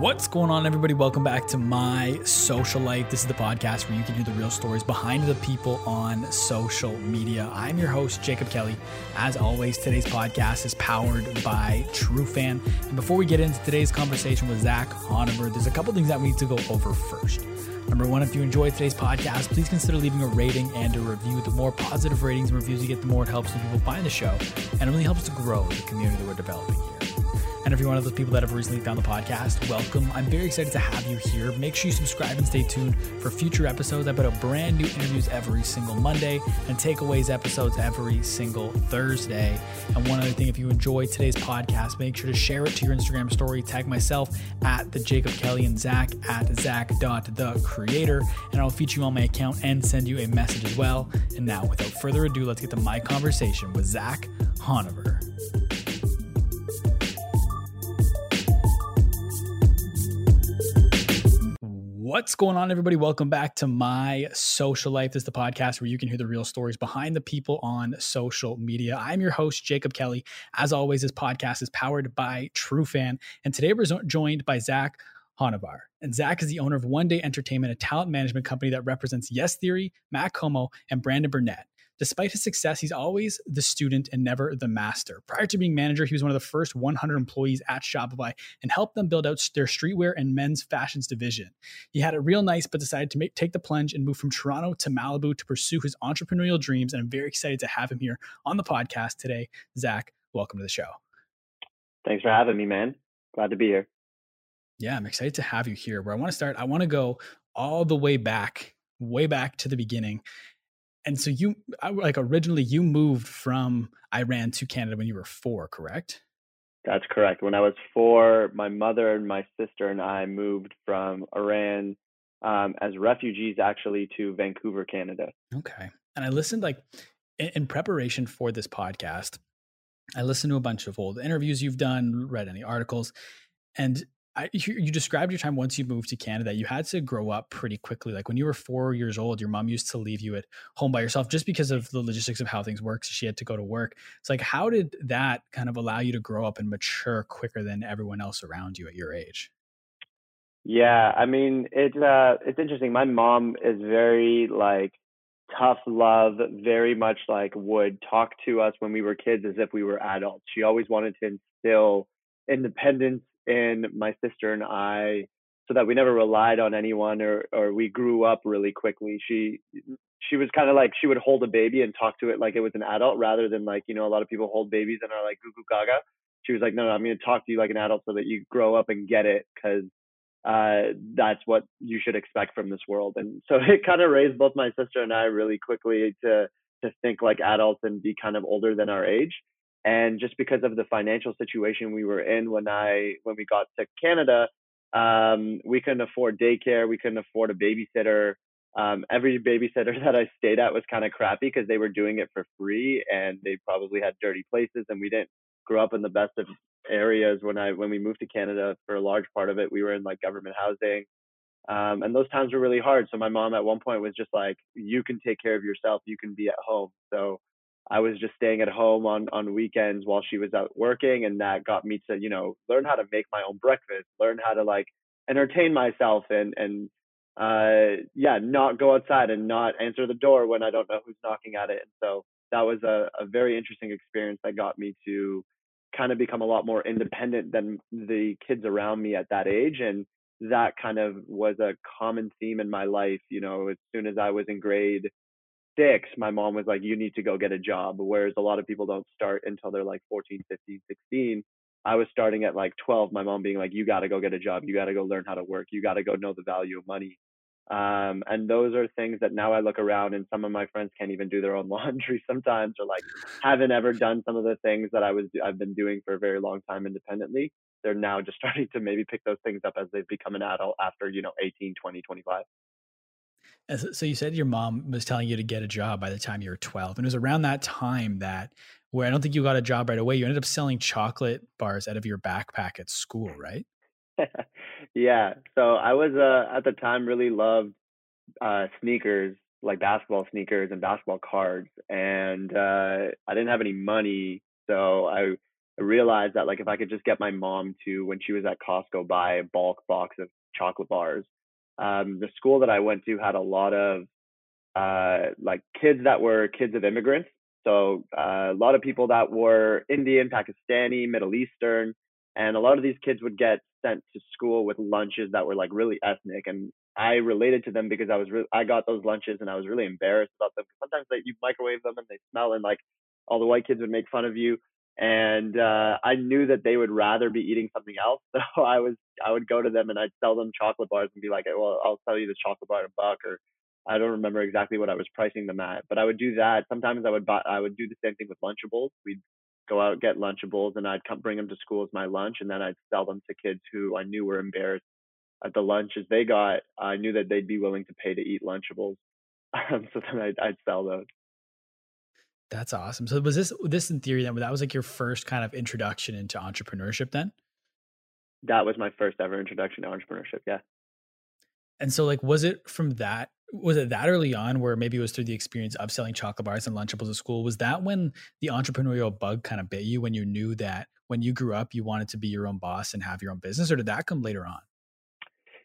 What's going on, everybody? Welcome back to My Social Life. This is the podcast where you can hear the real stories behind the people on social media. I'm your host, Jacob Kelly. As always, today's podcast is powered by TrueFan. And before we get into today's conversation with Zack Honarvar, there's a couple things that we need to go over first. Number one, if you enjoyed today's podcast, please consider leaving a rating and a review. The more positive ratings and reviews you get, the more it helps when people find the show. And it really helps to grow the community that we're developing here. And if you're one of those people that have recently found the podcast, welcome. I'm very excited to have you here. Make sure you subscribe and stay tuned for future episodes. I put out brand new interviews every single Monday and takeaways episodes every single Thursday. And one other thing, if you enjoyed today's podcast, make sure to share it to your Instagram story. Tag myself at the Jacob Kelly and Zack at Zach.the And I'll feature you on my account and send you a message as well. And now, without further ado, let's get to my conversation with Zack Honarvar. What's going on, everybody? Welcome back to My Social Life. This is the podcast where you can hear the real stories behind the people on social media. I'm your host, Jacob Kelly. As always, this podcast is powered by TrueFan. And today we're joined by Zack Honarvar. And Zach is the owner of One Day Entertainment, a talent management company that represents Yes Theory, Matt Komo, and Brandyn Burnette. Despite his success, he's always the student and never the master. Prior to being manager, he was one of the first 100 employees at Shopify and helped them build out their streetwear and men's fashions division. He had it real nice, but decided to make, take the plunge and move from Toronto to Malibu to pursue his entrepreneurial dreams. And I'm very excited to have him here on the podcast today. Zack, welcome to the show. Thanks for having me, man. Glad to be here. Yeah, I'm excited to have you here. Where I want to start, I want to go all the way back, way back to the beginning and so you like originally you moved from Iran to Canada when you were four, correct? That's correct. When I was four, my mother and my sister and I moved from Iran um, as refugees actually to Vancouver, Canada. Okay. And I listened like in, in preparation for this podcast. I listened to a bunch of old interviews you've done, read any articles, and I, you described your time once you moved to Canada. You had to grow up pretty quickly. Like when you were four years old, your mom used to leave you at home by yourself just because of the logistics of how things work. So she had to go to work. It's like, how did that kind of allow you to grow up and mature quicker than everyone else around you at your age? Yeah, I mean, it's uh, it's interesting. My mom is very like tough love, very much like would talk to us when we were kids as if we were adults. She always wanted to instill independence in my sister and I so that we never relied on anyone or or we grew up really quickly. She she was kind of like she would hold a baby and talk to it like it was an adult rather than like you know a lot of people hold babies and are like goo goo gaga. She was like, no, no, I'm going to talk to you like an adult so that you grow up and get it because uh, that's what you should expect from this world. And so it kind of raised both my sister and I really quickly to to think like adults and be kind of older than our age and just because of the financial situation we were in when I when we got to Canada, um, we couldn't afford daycare, we couldn't afford a babysitter. Um, every babysitter that I stayed at was kind of crappy because they were doing it for free and they probably had dirty places and we didn't grow up in the best of areas. When I when we moved to Canada for a large part of it we were in like government housing. Um, and those times were really hard. So my mom at one point was just like you can take care of yourself. You can be at home. So I was just staying at home on on weekends while she was out working, and that got me to you know learn how to make my own breakfast, learn how to like entertain myself, and and uh, yeah, not go outside and not answer the door when I don't know who's knocking at it. And so that was a, a very interesting experience that got me to kind of become a lot more independent than the kids around me at that age and that kind of was a common theme in my life you know as soon as i was in grade six, my mom was like, you need to go get a job. Whereas a lot of people don't start until they're like 14, 15, 16. I was starting at like 12, my mom being like, you got to go get a job. You got to go learn how to work. You got to go know the value of money. Um, and those are things that now I look around and some of my friends can't even do their own laundry sometimes or like haven't ever done some of the things that I was, I've been doing for a very long time independently. They're now just starting to maybe pick those things up as they've become an adult after, you know, 18, 20, 25. So you said your mom was telling you to get a job by the time you were 12. And it was around that time that where I don't think you got a job right away. You ended up selling chocolate bars out of your backpack at school, right? yeah. So I was uh, at the time really loved uh, sneakers, like basketball sneakers and basketball cards. And uh, I didn't have any money. So I I realized that like if I could just get my mom to when she was at Costco buy a bulk box of chocolate bars. Um, the school that I went to had a lot of uh, like kids that were kids of immigrants. So uh, a lot of people that were Indian, Pakistani, Middle Eastern, and a lot of these kids would get sent to school with lunches that were like really ethnic. And I related to them because I was re- I got those lunches and I was really embarrassed about them. Sometimes they, you microwave them and they smell and like all the white kids would make fun of you and uh, I knew that they would rather be eating something else. So I was I would go to them and I'd sell them chocolate bars and be like, well, I'll sell you this chocolate bar a buck, or I don't remember exactly what I was pricing them at, but I would do that. Sometimes I would buy I would do the same thing with Lunchables. We'd go out get Lunchables and I'd come bring them to school as my lunch, and then I'd sell them to kids who I knew were embarrassed at the lunches they got. I knew that they'd be willing to pay to eat Lunchables, um, so then I'd, I'd sell those. That's awesome. So was this this in theory then that was like your first kind of introduction into entrepreneurship then? That was my first ever introduction to entrepreneurship, yeah. And so like was it from that was it that early on where maybe it was through the experience of selling chocolate bars and lunchables at school? Was that when the entrepreneurial bug kind of bit you when you knew that when you grew up you wanted to be your own boss and have your own business or did that come later on?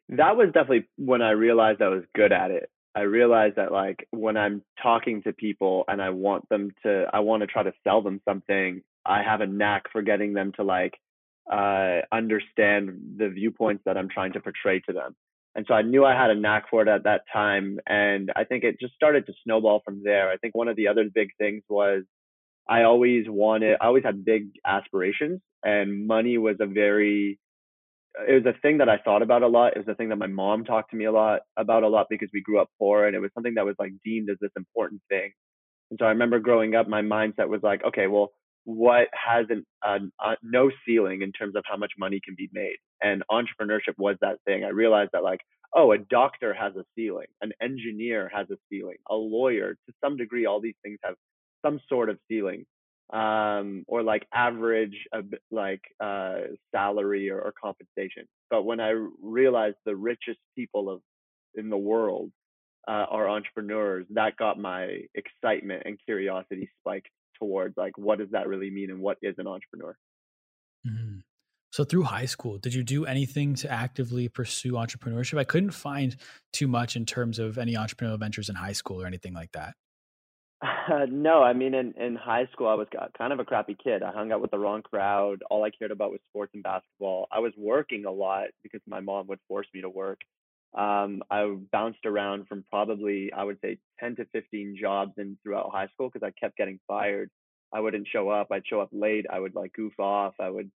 That was definitely when I realized I was good at it. I realized that like when I'm talking to people and I want them to, I want to try to sell them something, I have a knack for getting them to like uh, understand the viewpoints that I'm trying to portray to them. And so I knew I had a knack for it at that time. And I think it just started to snowball from there. I think one of the other big things was I always wanted, I always had big aspirations, and money was a very it was a thing that I thought about a lot. It was a thing that my mom talked to me a lot about a lot because we grew up poor and it was something that was like deemed as this important thing. And so I remember growing up, my mindset was like, okay, well, what has an, uh, uh, no ceiling in terms of how much money can be made? And entrepreneurship was that thing. I realized that like, oh, a doctor has a ceiling, an engineer has a ceiling, a lawyer, to some degree, all these things have some sort of ceiling um, or like average like uh, salary or, or compensation. But when I realized the richest people of in the world uh, are entrepreneurs, that got my excitement and curiosity spiked towards like what does that really mean and what is an entrepreneur. Mm-hmm. So through high school, did you do anything to actively pursue entrepreneurship? I couldn't find too much in terms of any entrepreneurial ventures in high school or anything like that. No, I mean in in high school I was kind of a crappy kid. I hung out with the wrong crowd. All I cared about was sports and basketball. I was working a lot because my mom would force me to work. Um, I bounced around from probably I would say 10 to 15 jobs in throughout high school because I kept getting fired. I wouldn't show up. I'd show up late. I would like goof off. I would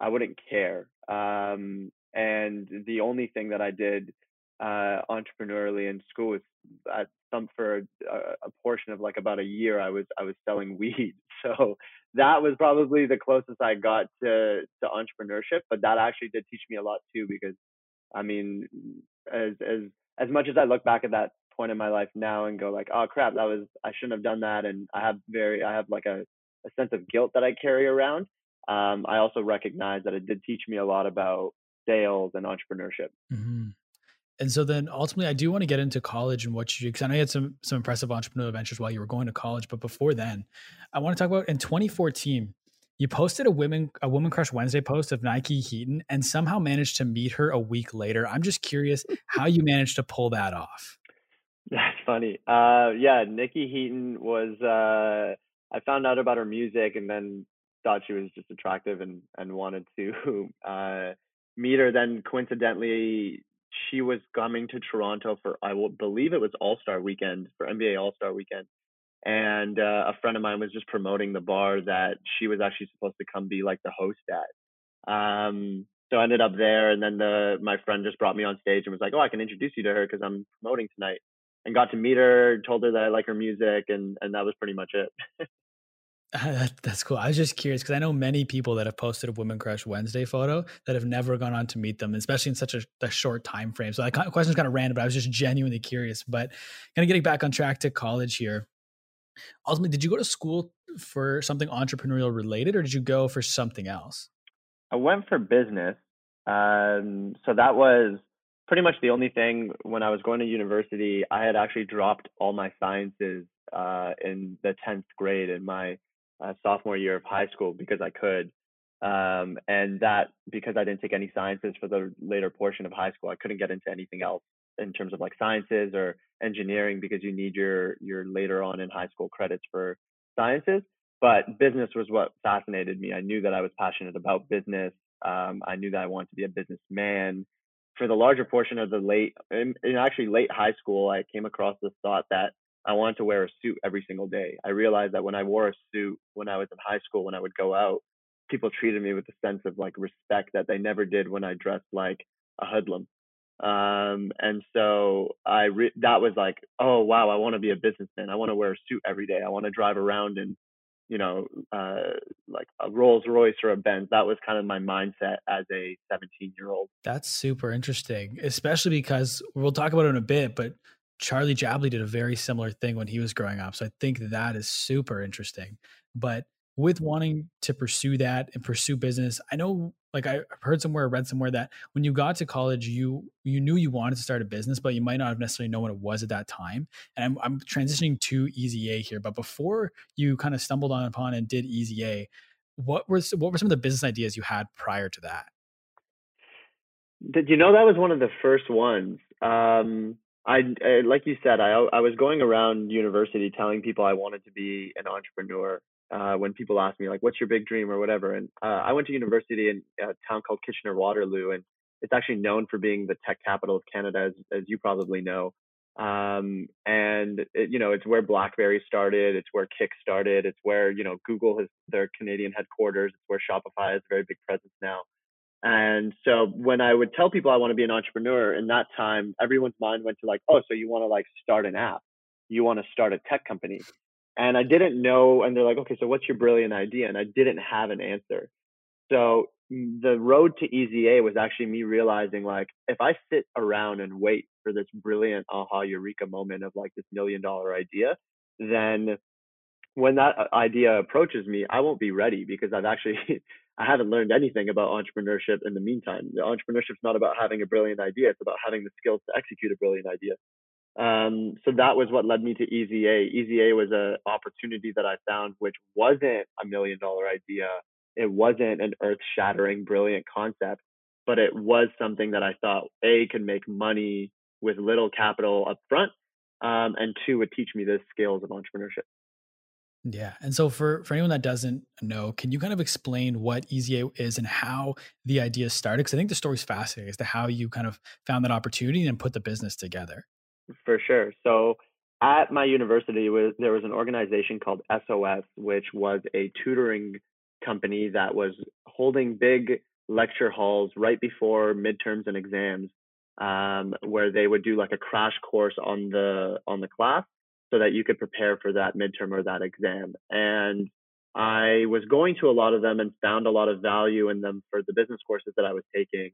I wouldn't care. Um, and the only thing that I did uh, entrepreneurially in school at some for a, a, portion of like about a year I was I was selling weed. So that was probably the closest I got to to entrepreneurship. But that actually did teach me a lot too because I mean as as as much as I look back at that point in my life now and go like oh crap that was I shouldn't have done that and I have very I have like a, a sense of guilt that I carry around. Um, I also recognize that it did teach me a lot about sales and entrepreneurship. Mm-hmm. And so then ultimately, I do want to get into college and what you because I know you had some some impressive entrepreneurial ventures while you were going to college. But before then, I want to talk about in 2014, you posted a women a woman crush Wednesday post of Nikki Heaton and somehow managed to meet her a week later. I'm just curious how you managed to pull that off. That's funny. Uh, yeah, Nikki Heaton was. Uh, I found out about her music and then thought she was just attractive and and wanted to uh, meet her. Then coincidentally she was coming to Toronto for I will believe it was All Star Weekend for NBA All Star Weekend, and uh, a friend of mine was just promoting the bar that she was actually supposed to come be like the host at. Um, so I ended up there, and then the my friend just brought me on stage and was like, "Oh, I can introduce you to her because I'm promoting tonight." And got to meet her, told her that I like her music, and and that was pretty much it. that's cool. I was just curious because I know many people that have posted a Women Crush Wednesday photo that have never gone on to meet them, especially in such a, a short time frame. So that question is kind of random, but I was just genuinely curious. But kind of getting back on track to college here. Ultimately, did you go to school for something entrepreneurial related, or did you go for something else? I went for business. Um, so that was pretty much the only thing when I was going to university. I had actually dropped all my sciences uh, in the tenth grade in my uh, sophomore year of high school because I could. Um, and that because I didn't take any sciences for the later portion of high school, I couldn't get into anything else in terms of like sciences or engineering because you need your your later on in high school credits for sciences. But business was what fascinated me. I knew that I was passionate about business. Um, I knew that I wanted to be a businessman. For the larger portion of the late, in, in actually late high school, I came across this thought that I wanted to wear a suit every single day. I realized that when I wore a suit when I was in high school, when I would go out, people treated me with a sense of like respect that they never did when I dressed like a hoodlum. Um, and so I re- that was like, oh wow, I want to be a businessman. I want to wear a suit every day. I want to drive around in, you know, uh, like a Rolls Royce or a Benz. That was kind of my mindset as a 17 year old. That's super interesting, especially because we'll talk about it in a bit, but Charlie Jabaley did a very similar thing when he was growing up. So I think that is super interesting. But with wanting to pursue that and pursue business, I know like I heard somewhere, read somewhere that when you got to college, you you knew you wanted to start a business, but you might not have necessarily known what it was at that time. And I'm, I'm transitioning to Easy A here, but before you kind of stumbled on upon and did Easy A, what was what were some of the business ideas you had prior to that? Did you know that was one of the first ones? Um, I, I like you said, I I was going around university telling people I wanted to be an entrepreneur. Uh, when people ask me like, "What's your big dream?" or whatever, and uh, I went to university in a town called Kitchener Waterloo, and it's actually known for being the tech capital of Canada, as as you probably know. Um, and it, you know, it's where BlackBerry started, it's where Kik started, it's where you know Google has their Canadian headquarters, it's where Shopify has a very big presence now. And so when I would tell people I want to be an entrepreneur in that time, everyone's mind went to like, oh, so you want to like start an app, you want to start a tech company. And I didn't know, and they're like, okay, so what's your brilliant idea? And I didn't have an answer. So mm, the road to Easy A was actually me realizing like, if I sit around and wait for this brilliant aha eureka moment of like this million dollar idea, then when that uh, idea approaches me, I won't be ready because I've actually I haven't learned anything about entrepreneurship in the meantime. The entrepreneurship's not about having a brilliant idea; it's about having the skills to execute a brilliant idea. Um, so that was what led me to Easy A. Easy A was an opportunity that I found, which wasn't a million dollar idea. It wasn't an earth shattering, brilliant concept, but it was something that I thought a could make money with little capital up front, um, and two would teach me the skills of entrepreneurship. Yeah. And so for for anyone that doesn't know, can you kind of explain what Easy is and how the idea started? Because I think the story's fascinating as to how you kind of found that opportunity and put the business together. For sure. So at my university there was an organization called SOS, which was a tutoring company that was holding big lecture halls right before midterms and exams, um, where they would do like a crash course on the on the class so that you could prepare for that midterm or that exam. And I was going to a lot of them and found a lot of value in them for the business courses that I was taking.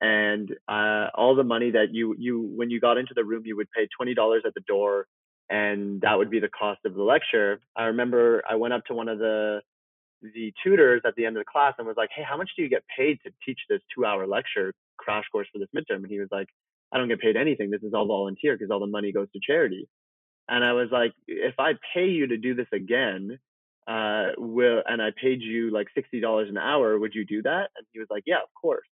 And uh, all the money that you you when you got into the room, you would pay twenty dollars at the door, and that would be the cost of the lecture. I remember I went up to one of the the tutors at the end of the class and was like, "Hey, how much do you get paid to teach this two-hour lecture crash course for this midterm?" And he was like, "I don't get paid anything. This is all volunteer because all the money goes to charity." And I was like, if I pay you to do this again, uh, will and I paid you like sixty dollars an hour, would you do that? And he was like, yeah, of course.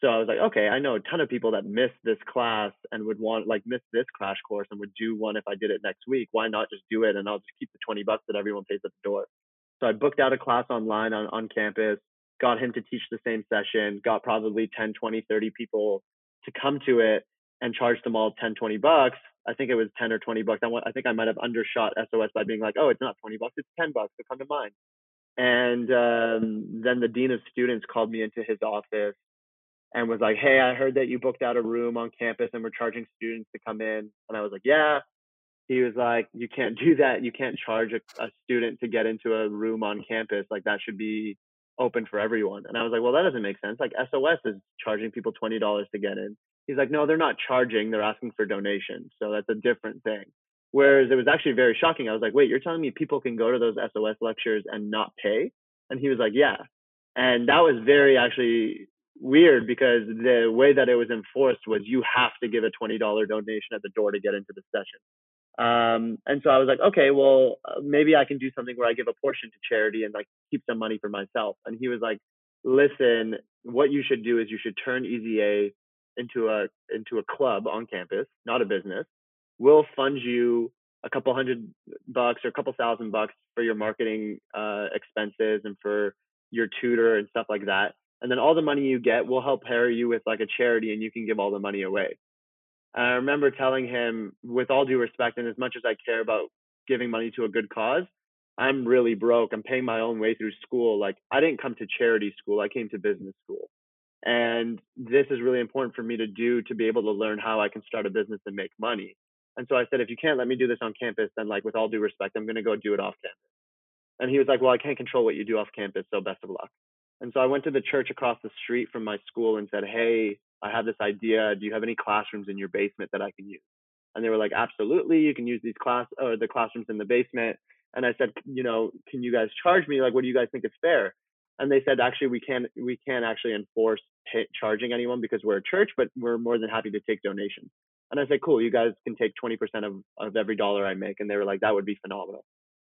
So I was like, okay, I know a ton of people that miss this class and would want like miss this crash course and would do one if I did it next week. Why not just do it and I'll just keep the 20 bucks that everyone pays at the door. So I booked out a class online on, on campus, got him to teach the same session, got probably 10, 20, 30 people to come to it and charged them all 10, 20 bucks. I think it was 10 or 20 bucks. I, I think I might have undershot SOS by being like, oh, it's not 20 bucks, it's 10 bucks, so come to mine. And um, then the dean of students called me into his office and was like, hey, I heard that you booked out a room on campus and we're charging students to come in. And I was like, yeah. He was like, you can't do that. You can't charge a, a student to get into a room on campus. Like that should be open for everyone. And I was like, well, that doesn't make sense. Like SOS is charging people $20 to get in. He's like, no, they're not charging. They're asking for donations. So that's a different thing. Whereas it was actually very shocking. I was like, wait, you're telling me people can go to those SOS lectures and not pay? And he was like, yeah. And that was very actually weird because the way that it was enforced was you have to give a $20 donation at the door to get into the session. Um, and so I was like, okay, well, uh, maybe I can do something where I give a portion to charity and like keep some money for myself. And he was like, listen, what you should do is you should turn Easy A into a into a club on campus, not a business. We'll fund you a couple hundred bucks or a couple thousand bucks for your marketing uh, expenses and for your tutor and stuff like that. And then all the money you get, we'll help pair you with like a charity and you can give all the money away. And I remember telling him, with all due respect, and as much as I care about giving money to a good cause, I'm really broke. I'm paying my own way through school. Like I didn't come to charity school. I came to business school. And this is really important for me to do to be able to learn how I can start a business and make money. And so I said, if you can't let me do this on campus, then like with all due respect, I'm going to go do it off campus. And he was like, well, I can't control what you do off campus. So best of luck. And so I went to the church across the street from my school and said, hey, I have this idea. Do you have any classrooms in your basement that I can use? And they were like, absolutely. You can use these class or the classrooms in the basement. And I said, you know, can you guys charge me? Like, what do you guys think is fair? And they said, actually, we can't we can't actually enforce charging anyone because we're a church, but we're more than happy to take donations. And I said, cool, you guys can take 20% of, of every dollar I make. And they were like, that would be phenomenal.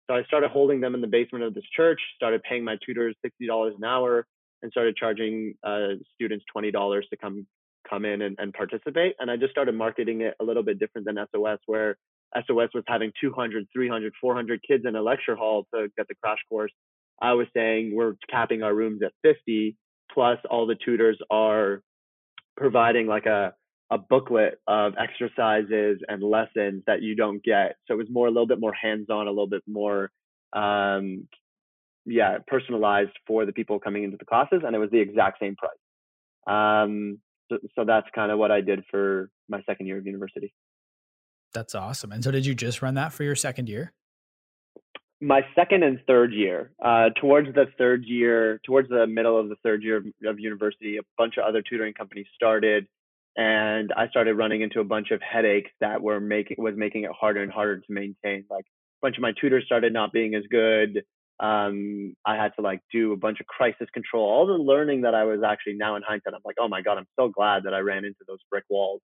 So I started holding them in the basement of this church, started paying my tutors $60 an hour, and started charging uh, students $20 to come come in and, and participate. And I just started marketing it a little bit different than SOS, where SOS was having 200, 300, 400 kids in a lecture hall to get the crash course. I was saying we're capping our rooms at 50, plus all the tutors are providing like a, a booklet of exercises and lessons that you don't get. So it was more, a little bit more hands on, a little bit more, um, yeah, personalized for the people coming into the classes. And it was the exact same price. Um, so, so that's kind of what I did for my second year of university. That's awesome. And so, did you just run that for your second year? My second and third year. Uh, towards the third year, towards the middle of the third year of, of university, a bunch of other tutoring companies started, and I started running into a bunch of headaches that were making was making it harder and harder to maintain. Like a bunch of my tutors started not being as good. Um, I had to like do a bunch of crisis control, all the learning that I was actually now in hindsight. I'm like, oh my god, I'm so glad that I ran into those brick walls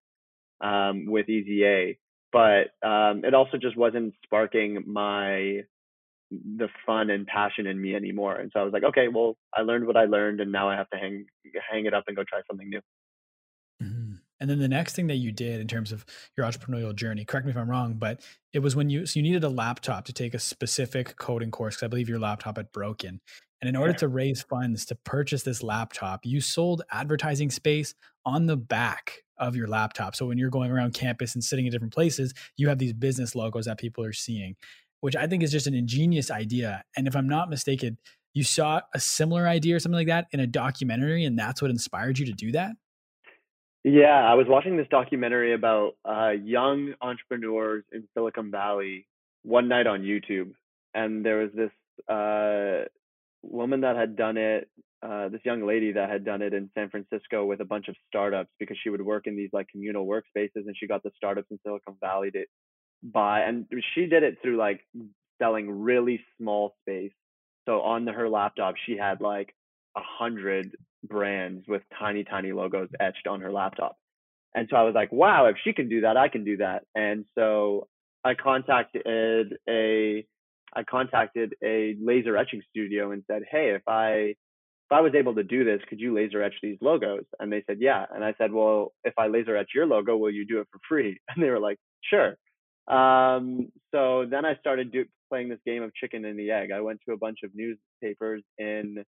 um, with Easy A but um, it also just wasn't sparking my the fun and passion in me anymore. And so I was like, okay, well, I learned what I learned, and now I have to hang hang it up and go try something new. Mm-hmm. And then the next thing that you did in terms of your entrepreneurial journey, correct me if I'm wrong, but it was when you so you needed a laptop to take a specific coding course because I believe your laptop had broken. And in order to raise funds to purchase this laptop, you sold advertising space on the back of your laptop. So when you're going around campus and sitting in different places, you have these business logos that people are seeing, which I think is just an ingenious idea. And if I'm not mistaken, you saw a similar idea or something like that in a documentary, and that's what inspired you to do that? Yeah, I was watching this documentary about uh, young entrepreneurs in Silicon Valley one night on YouTube, and there was this uh, woman that had done it uh, this young lady that had done it in San Francisco with a bunch of startups because she would work in these like communal workspaces and she got the startups in Silicon Valley to buy and she did it through like selling really small space. So on the, her laptop she had like a hundred brands with tiny tiny logos etched on her laptop. And so I was like, wow, if she can do that, I can do that. And so I contacted a I contacted a laser etching studio and said, hey, if I if I was able to do this, could you laser etch these logos? And they said, yeah. And I said, well, if I laser etch your logo, will you do it for free? And they were like, sure. Um, so then I started do, playing this game of chicken and the egg. I went to a bunch of newspapers in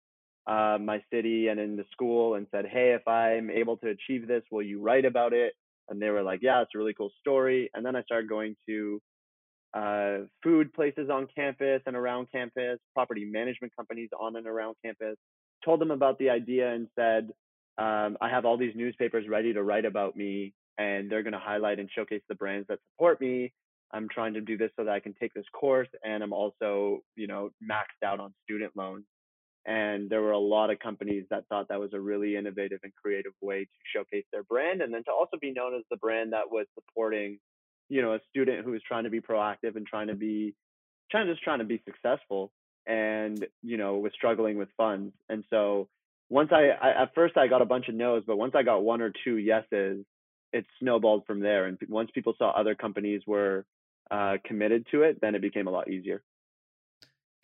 uh, my city and in the school and said, hey, if I'm able to achieve this, will you write about it? And they were like, yeah, it's a really cool story. And then I started going to uh, food places on campus and around campus, property management companies on and around campus, told them about the idea and said, um, I have all these newspapers ready to write about me, and they're going to highlight and showcase the brands that support me. I'm trying to do this so that I can take this course, and I'm also, you know, maxed out on student loans. And there were a lot of companies that thought that was a really innovative and creative way to showcase their brand, and then to also be known as the brand that was supporting, you know, a student who was trying to be proactive and trying to be, trying just trying to be successful and you know was struggling with funds and so once I, I, at first i got a bunch of no's but once i got one or two yeses it snowballed from there and once people saw other companies were uh, committed to it then it became a lot easier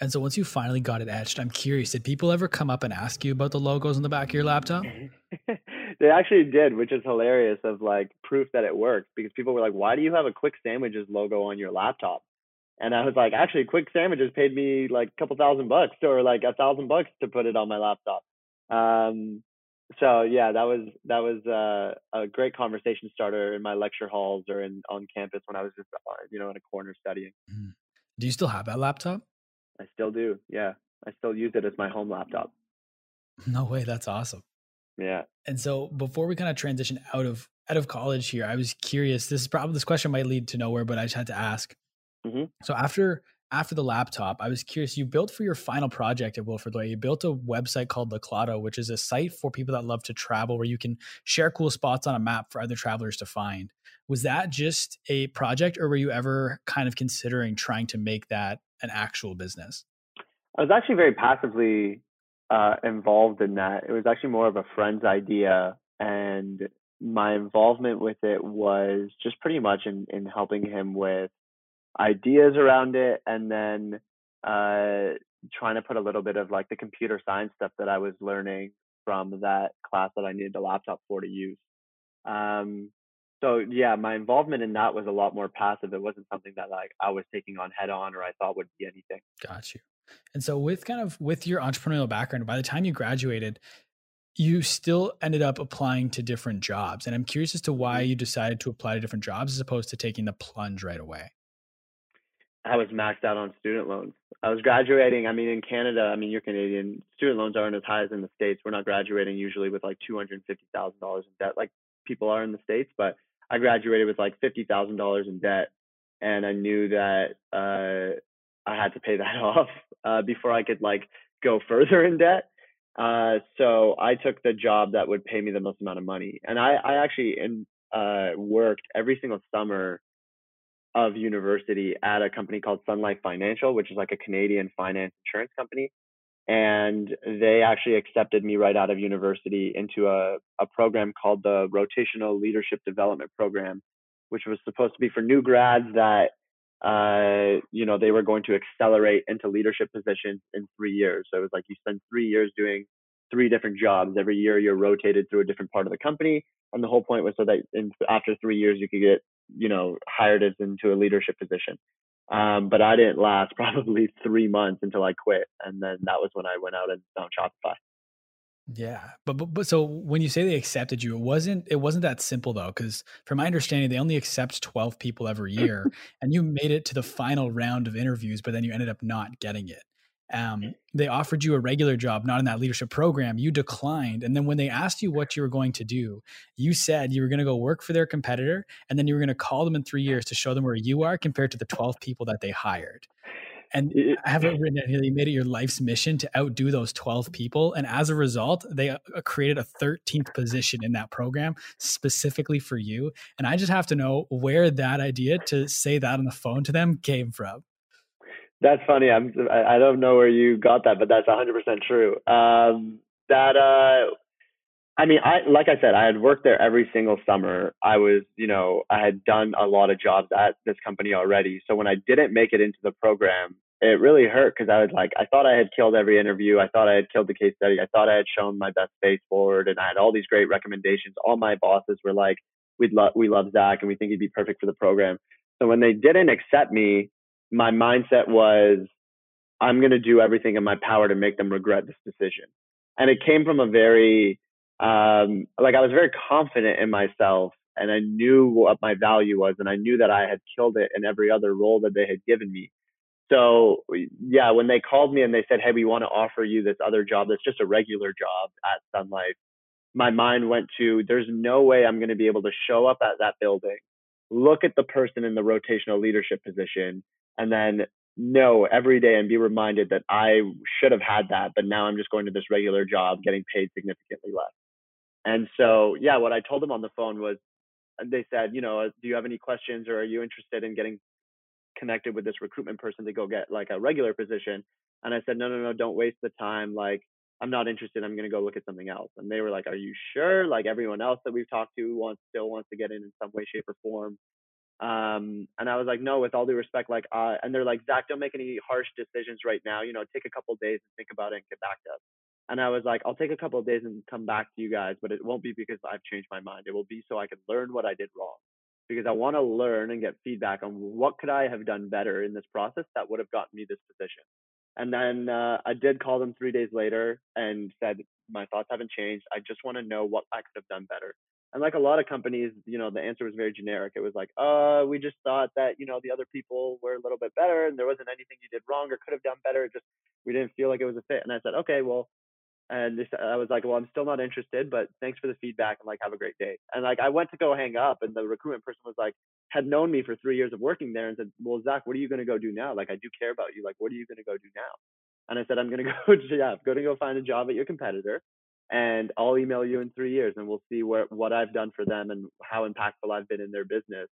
And so once you finally got it etched, I'm curious, did people ever come up and ask you about the logos on the back of your laptop? they actually did, which is hilarious of like proof that it worked because people were like, why do you have a quick sandwiches logo on your laptop? And I was like, actually, quick sandwiches paid me like a couple thousand bucks or like a thousand bucks to put it on my laptop. Um, so yeah, that was that was uh, a great conversation starter in my lecture halls or in on campus when I was just uh, you know in a corner studying. Mm. Do you still have that laptop? I still do. Yeah, I still use it as my home laptop. No way, that's awesome. Yeah. And so before we kind of transition out of out of college here, I was curious. This is probably this question might lead to nowhere, but I just had to ask. Mm-hmm. So after after the laptop, I was curious. You built for your final project at Wilfrid Laurier. You built a website called La Clado, which is a site for people that love to travel, where you can share cool spots on a map for other travelers to find. Was that just a project, or were you ever kind of considering trying to make that an actual business? I was actually very passively uh, involved in that. It was actually more of a friend's idea, and my involvement with it was just pretty much in, in helping him with ideas around it, and then uh, trying to put a little bit of like the computer science stuff that I was learning from that class that I needed a laptop for to use. Um, so yeah, my involvement in that was a lot more passive. It wasn't something that like I was taking on head on or I thought would be anything. Got you. And so with kind of with your entrepreneurial background, by the time you graduated, you still ended up applying to different jobs. And I'm curious as to why mm-hmm. you decided to apply to different jobs as opposed to taking the plunge right away. I was maxed out on student loans. I was graduating. I mean, in Canada, I mean, you're Canadian. Student loans aren't as high as in the States. We're not graduating usually with like $250,000 in debt like people are in the States, but I graduated with like $50,000 in debt. And I knew that uh, I had to pay that off uh, before I could like go further in debt. Uh, so I took the job that would pay me the most amount of money, and I, I actually in, uh, worked every single summer of university at a company called Sun Life Financial, which is like a Canadian finance insurance company. And they actually accepted me right out of university into a, a program called the Rotational Leadership Development Program, which was supposed to be for new grads that uh, you know, they were going to accelerate into leadership positions in three years. So it was like you spend three years doing three different jobs. Every year you're rotated through a different part of the company. And the whole point was so that in, after three years you could get, you know, hired us into a leadership position. Um, but I didn't last probably three months until I quit. And then that was when I went out and found Shopify. Yeah, but, but but so when you say they accepted you, it wasn't it wasn't that simple though, because from my understanding, they only accept twelve people every year, and you made it to the final round of interviews, but then you ended up not getting it. Um, they offered you a regular job, not in that leadership program. You declined, and then when they asked you what you were going to do, you said you were going to go work for their competitor, and then you were going to call them in three years to show them where you are compared to the twelve people that they hired. And I have it written here. You made it your life's mission to outdo those 12 people. And as a result, they uh, created a 13th position in that program specifically for you. And I just have to know where that idea to say that on the phone to them came from. That's funny. I'm, I don't know where you got that, but that's 100% true. Um, that, uh, I mean, I like I said, I had worked there every single summer. I was, you know, I had done a lot of jobs at this company already. So when I didn't make it into the program, it really hurt because I was like, I thought I had killed every interview. I thought I had killed the case study. I thought I had shown my best face forward, and I had all these great recommendations. All my bosses were like, "We love, we love Zack, and we think he'd be perfect for the program." So when they didn't accept me, my mindset was, I'm going to do everything in my power to make them regret this decision. And it came from a very um, like I was very confident in myself and I knew what my value was and I knew that I had killed it in every other role that they had given me. So yeah, when they called me and they said, "Hey, we want to offer you this other job that's just a regular job at Sun Life," my mind went to, "There's no way I'm going to be able to show up at that building, look at the person in the rotational leadership position, and then know every day and be reminded that I should have had that, but now I'm just going to this regular job getting paid significantly less." And so, yeah, what I told them on the phone was, they said, you know, uh, do you have any questions or are you interested in getting connected with this recruitment person to go get like a regular position? And I said, no, no, no, don't waste the time. Like, I'm not interested. I'm going to go look at something else. And they were like, are you sure? Like everyone else that we've talked to wants still wants to get in in some way, shape or form. Um, and I was like, no, with all due respect, like, uh, and they're like, Zack, don't make any harsh decisions right now. You know, take a couple days and think about it and get back to us. And I was like, I'll take a couple of days and come back to you guys, but it won't be because I've changed my mind. It will be so I can learn what I did wrong because I want to learn and get feedback on what could I have done better in this process that would have gotten me this position. And then uh, I did call them three days later and said, my thoughts haven't changed. I just want to know what I could have done better. And like a lot of companies, you know, the answer was very generic. It was like, uh, we just thought that, you know, the other people were a little bit better and there wasn't anything you did wrong or could have done better. Just we didn't feel like it was a fit. And I said, okay, well, and this, I was like, well, I'm still not interested, but thanks for the feedback and like have a great day. And like I went to go hang up, and the recruitment person was like, had known me for three years of working there, and said, well, Zack, what are you going to go do now? Like I do care about you. Like what are you going to go do now? And I said, I'm going to go, yeah, I'm going to go find a job at your competitor, and I'll email you in three years, and we'll see where what I've done for them and how impactful I've been in their business,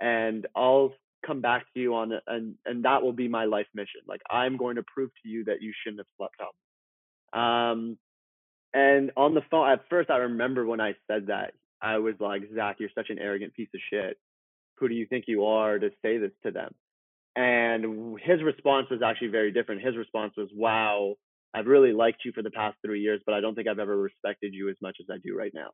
and I'll come back to you on and and that will be my life mission. Like I'm going to prove to you that you shouldn't have slept on um, and on the phone, at first, I remember when I said that, I was like, Zack, you're such an arrogant piece of shit. Who do you think you are to say this to them? And his response was actually very different. His response was, Wow, I've really liked you for the past three years, but I don't think I've ever respected you as much as I do right now.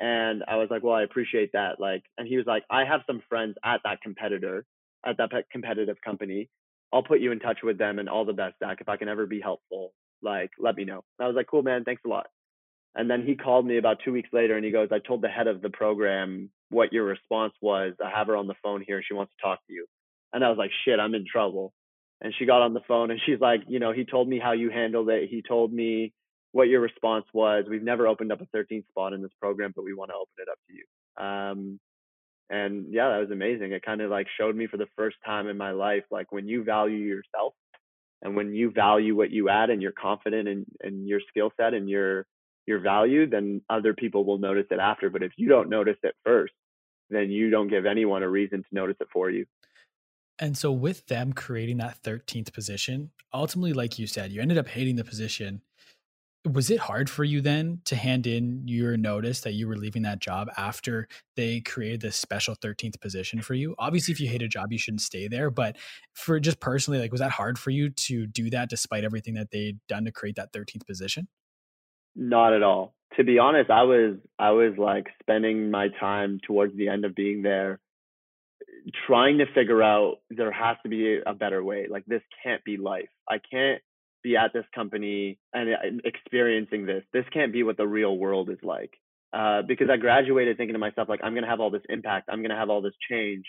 And I was like, Well, I appreciate that. Like, and he was like, I have some friends at that competitor, at that competitive company. I'll put you in touch with them and all the best, Zack. If I can ever be helpful, like, let me know. And I was like, cool, man. Thanks a lot. And then he called me about two weeks later and he goes, I told the head of the program what your response was. I have her on the phone here. She wants to talk to you. And I was like, shit, I'm in trouble. And she got on the phone and she's like, you know, he told me how you handled it. He told me what your response was. We've never opened up a 13th spot in this program, but we want to open it up to you. Um, and yeah, that was amazing. It kind of like showed me for the first time in my life, like when you value yourself and when you value what you add and you're confident in, in your skill set and your your value then other people will notice it after but if you don't notice it first then you don't give anyone a reason to notice it for you and so with them creating that 13th position ultimately like you said you ended up hating the position. Was it hard for you then to hand in your notice that you were leaving that job after they created this special 13th position for you? Obviously if you hate a job you shouldn't stay there but for just personally like was that hard for you to do that despite everything that they'd done to create that 13th position? Not at all. To be honest i was i was like spending my time towards the end of being there trying to figure out there has to be a better way like this can't be life i can't be at this company and experiencing this. This can't be what the real world is like. Uh, because I graduated thinking to myself, like, I'm going to have all this impact. I'm going to have all this change.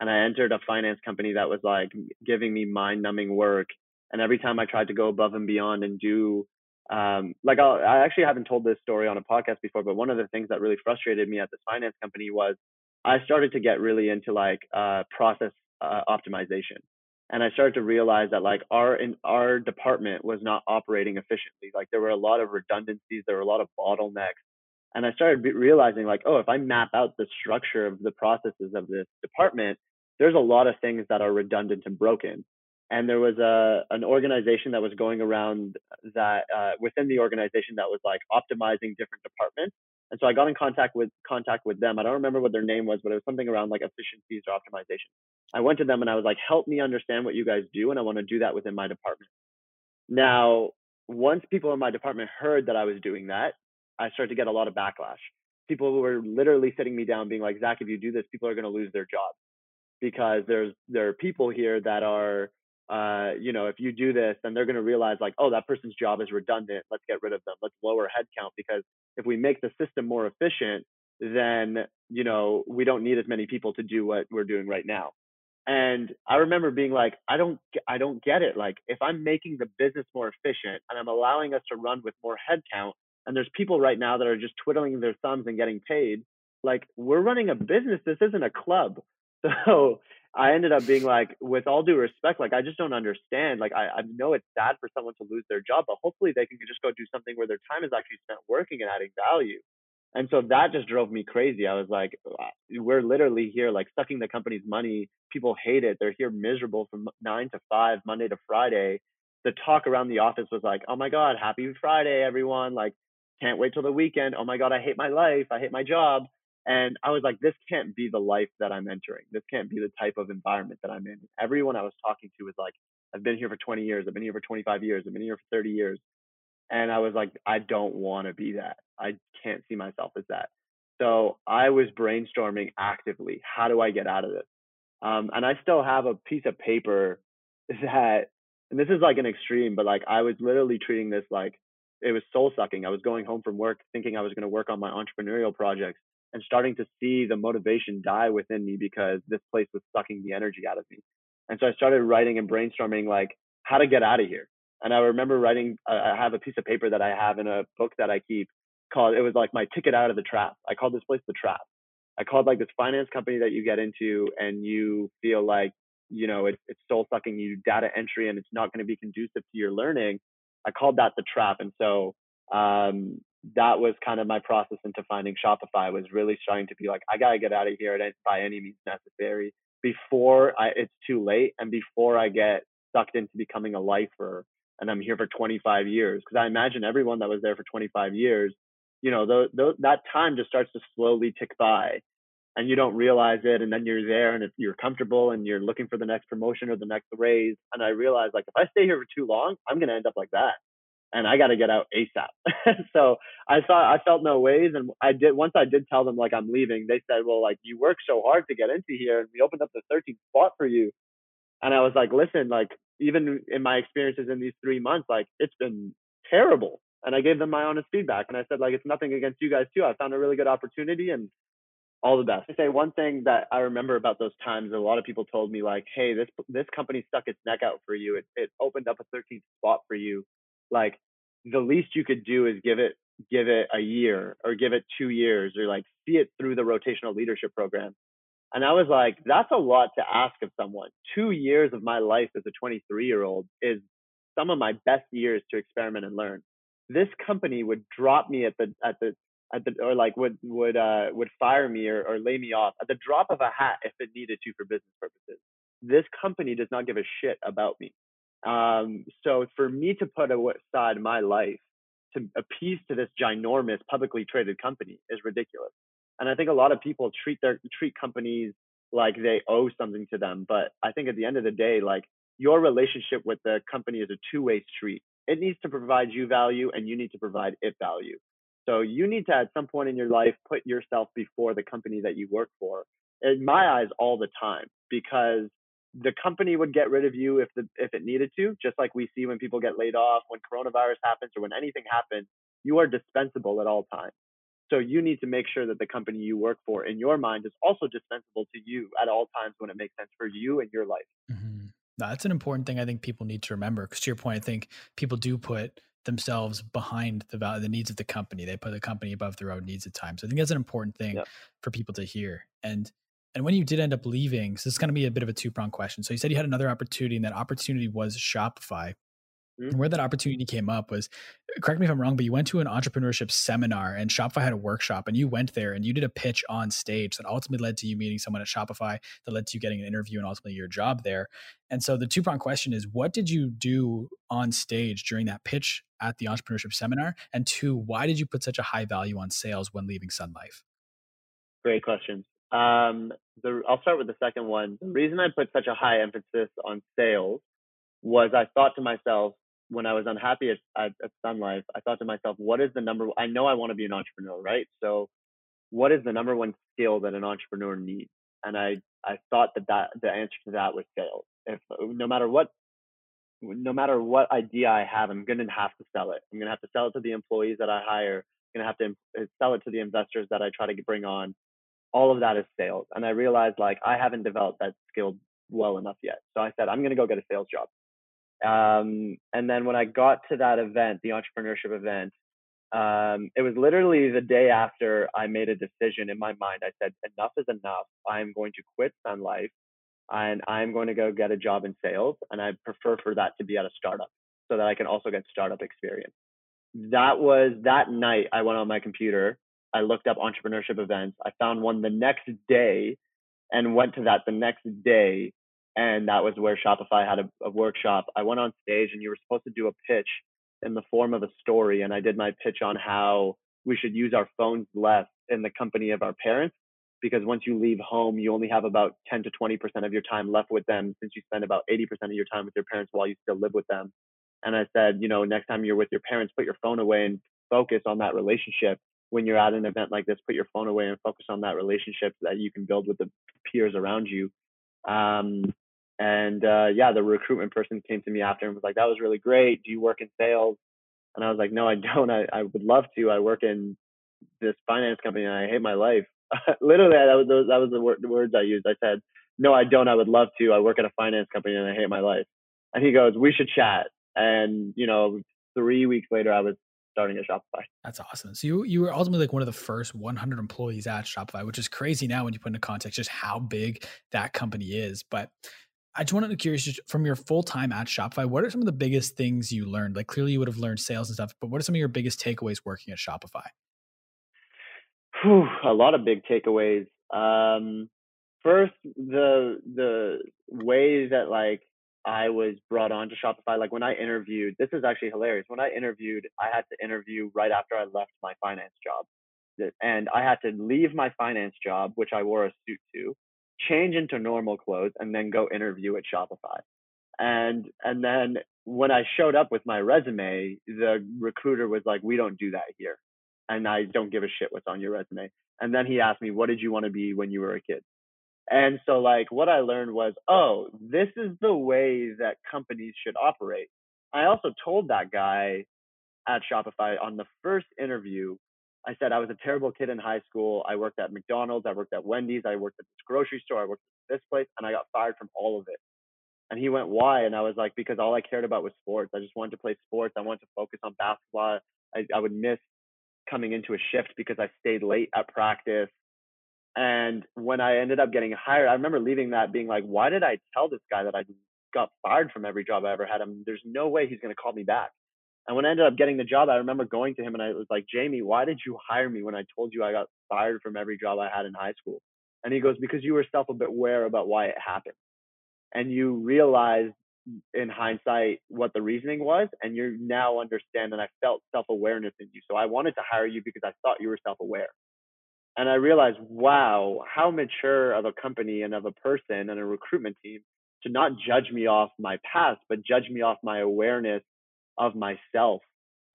And I entered a finance company that was like giving me mind numbing work. And every time I tried to go above and beyond and do, um, like, I'll, I actually haven't told this story on a podcast before, but one of the things that really frustrated me at this finance company was I started to get really into like uh, process uh, optimization and I started to realize that like our in our department was not operating efficiently. Like there were a lot of redundancies, there were a lot of bottlenecks, and I started realizing like, oh, if I map out the structure of the processes of this department, there's a lot of things that are redundant and broken. And there was a an organization that was going around that uh, within the organization that was like optimizing different departments. And so I got in contact with contact with them. I don't remember what their name was, but it was something around like efficiencies or optimization. I went to them and I was like, help me understand what you guys do. And I want to do that within my department. Now, once people in my department heard that I was doing that, I started to get a lot of backlash. People were literally sitting me down being like, Zack, if you do this, people are going to lose their jobs because there's, there are people here that are, uh, you know, if you do this, then they're going to realize like, oh, that person's job is redundant. Let's get rid of them. Let's lower headcount because if we make the system more efficient, then you know we don't need as many people to do what we're doing right now and I remember being like, I don't, I don't get it. Like, if I'm making the business more efficient and I'm allowing us to run with more headcount, and there's people right now that are just twiddling their thumbs and getting paid, like we're running a business. This isn't a club. So I ended up being like, with all due respect, like I just don't understand. Like I, I know it's sad for someone to lose their job, but hopefully they can just go do something where their time is actually spent working and adding value. And so that just drove me crazy. I was like, we're literally here, like sucking the company's money. People hate it. They're here miserable from nine to five, Monday to Friday. The talk around the office was like, oh my God, happy Friday, everyone. Like, can't wait till the weekend. Oh my God, I hate my life. I hate my job. And I was like, this can't be the life that I'm entering. This can't be the type of environment that I'm in. Everyone I was talking to was like, I've been here for 20 years. I've been here for 25 years. I've been here for 30 years. And I was like, I don't want to be that. I can't see myself as that. So I was brainstorming actively. How do I get out of this? Um, and I still have a piece of paper that, and this is like an extreme, but like I was literally treating this like it was soul sucking. I was going home from work thinking I was going to work on my entrepreneurial projects and starting to see the motivation die within me because this place was sucking the energy out of me. And so I started writing and brainstorming like how to get out of here. And I remember writing, uh, I have a piece of paper that I have in a book that I keep called, it was like my ticket out of the trap. I called this place the trap. I called like this finance company that you get into and you feel like, you know, it, it's soul sucking you data entry and it's not going to be conducive to your learning. I called that the trap. And so um, that was kind of my process into finding Shopify was really starting to be like, I got to get out of here by any means necessary before I, it's too late and before I get sucked into becoming a lifer and I'm here for 25 years. Because I imagine everyone that was there for 25 years, you know, that time just starts to slowly tick by and you don't realize it. And then you're there and if you're comfortable and you're looking for the next promotion or the next raise. And I realized like, if I stay here for too long, I'm going to end up like that. And I got to get out ASAP. so I thought I felt no ways, and I did. Once I did tell them like I'm leaving, they said, "Well, like you worked so hard to get into here, and we opened up the 13th spot for you." And I was like, "Listen, like even in my experiences in these three months, like it's been terrible. And I gave them my honest feedback. And I said, like, it's nothing against you guys too. I found a really good opportunity and all the best. I say one thing that I remember about those times, a lot of people told me like, hey, this this company stuck its neck out for you. It it opened up a 13th spot for you. Like the least you could do is give it give it a year or give it two years or like see it through the rotational leadership program. And I was like, that's a lot to ask of someone. Two years of my life as a 23 year old is some of my best years to experiment and learn. This company would drop me at the at the at the or like would would uh would fire me or, or lay me off at the drop of a hat if it needed to for business purposes. This company does not give a shit about me. Um, so for me to put aside my life to appease to this ginormous publicly traded company is ridiculous. And I think a lot of people treat their treat companies like they owe something to them. But I think at the end of the day, like your relationship with the company is a two-way street. It needs to provide you value and you need to provide it value. So you need to at some point in your life put yourself before the company that you work for. In my eyes, all the time, because the company would get rid of you if the if it needed to, just like we see when people get laid off, when coronavirus happens, or when anything happens, you are dispensable at all times. So you need to make sure that the company you work for in your mind is also dispensable to you at all times when it makes sense for you and your life. Mm-hmm. That's an important thing I think people need to remember. Because to your point, I think people do put themselves behind the value, the needs of the company. They put the company above their own needs at times. So I think that's an important thing for people to hear. And and when you did end up leaving, so this is going to be a bit of a two pronged question. So you said you had another opportunity, and that opportunity was Shopify. Mm-hmm. And where that opportunity came up was, correct me if I'm wrong, but you went to an entrepreneurship seminar and Shopify had a workshop and you went there and you did a pitch on stage that ultimately led to you meeting someone at Shopify that led to you getting an interview and ultimately your job there. And so the two prong question is what did you do on stage during that pitch at the entrepreneurship seminar? And two, why did you put such a high value on sales when leaving Sun Life? Great questions. Um, the, I'll start with the second one. The reason I put such a high emphasis on sales was I thought to myself, when I was unhappy at, at, at Sun Life, I thought to myself, what is the number? I know I want to be an entrepreneur, right? So, what is the number one skill that an entrepreneur needs? And I I thought that that the answer to that was sales. If no matter what no matter what idea I have, I'm going to have to sell it. I'm going to have to sell it to the employees that I hire. I'm going to have to uh, sell it to the investors that I try to bring on. All of that is sales. And I realized like I haven't developed that skill well enough yet. So I said, I'm going to go get a sales job. Um, and then when I got to that event, the entrepreneurship event, um, it was literally the day after I made a decision in my mind. I said, enough is enough. I'm going to quit Sun Life and I'm going to go get a job in sales. And I prefer for that to be at a startup so that I can also get startup experience. That was that night I went on my computer. I looked up entrepreneurship events. I found one the next day and went to that the next day and that was where Shopify had a, a, workshop. I went on stage, and you were supposed to do a pitch in the form of a story, and I did my pitch on how we should use our phones less in the company of our parents because once you leave home, you only have about 10 to 20% of your time left with them since you spend about 80% of your time with your parents while you still live with them. And I said, you know, next time you're with your parents, put your phone away and focus on that relationship. When you're at an event like this, put your phone away and focus on that relationship that you can build with the peers around you. Um, and uh, yeah, the recruitment person came to me after and was like, that was really great. Do you work in sales? And I was like, no, I don't. I, I would love to. I work in this finance company and I hate my life. Literally, that was, that was the, the words I used. I said, no, I don't. I would love to. I work at a finance company and I hate my life. And he goes, we should chat. And, you know, three weeks later, I was starting at Shopify. That's awesome. So you you were ultimately like one of the first 100 employees at Shopify, which is crazy now when you put into context just how big that company is. But I just wanted to curious just from your full time at Shopify, what are some of the biggest things you learned? Like clearly you would have learned sales and stuff, but what are some of your biggest takeaways working at Shopify? Whew, a lot of big takeaways. Um, first, the the way that like I was brought on to Shopify, like when I interviewed, this is actually hilarious. When I interviewed, I had to interview right after I left my finance job, and I had to leave my finance job, which I wore a suit to, change into normal clothes, and then go interview at Shopify. And and then when I showed up with my resume, the recruiter was like, "We don't do that here." and I don't give a shit what's on your resume. And then he asked me, what did you want to be when you were a kid? And so like what I learned was, oh, this is the way that companies should operate. I also told that guy at Shopify on the first interview, I said I was a terrible kid in high school. I worked at McDonald's, I worked at Wendy's, I worked at this grocery store, I worked at this place, and I got fired from all of it. And he went, why? And I was like, because all I cared about was sports. I just wanted to play sports. I wanted to focus on basketball. I, I would miss coming into a shift because I stayed late at practice. And when I ended up getting hired, I remember leaving that being like, why did I tell this guy that I got fired from every job I ever had? him? there's no way he's going to call me back. And when I ended up getting the job, I remember going to him and I was like, Jamie, why did you hire me when I told you I got fired from every job I had in high school? And he goes, because you were self aware about why it happened. And you realized in hindsight what the reasoning was and you now understand and I felt self-awareness in you. So I wanted to hire you because I thought you were self-aware. And I realized, wow, how mature of a company and of a person and a recruitment team to not judge me off my past, but judge me off my awareness of myself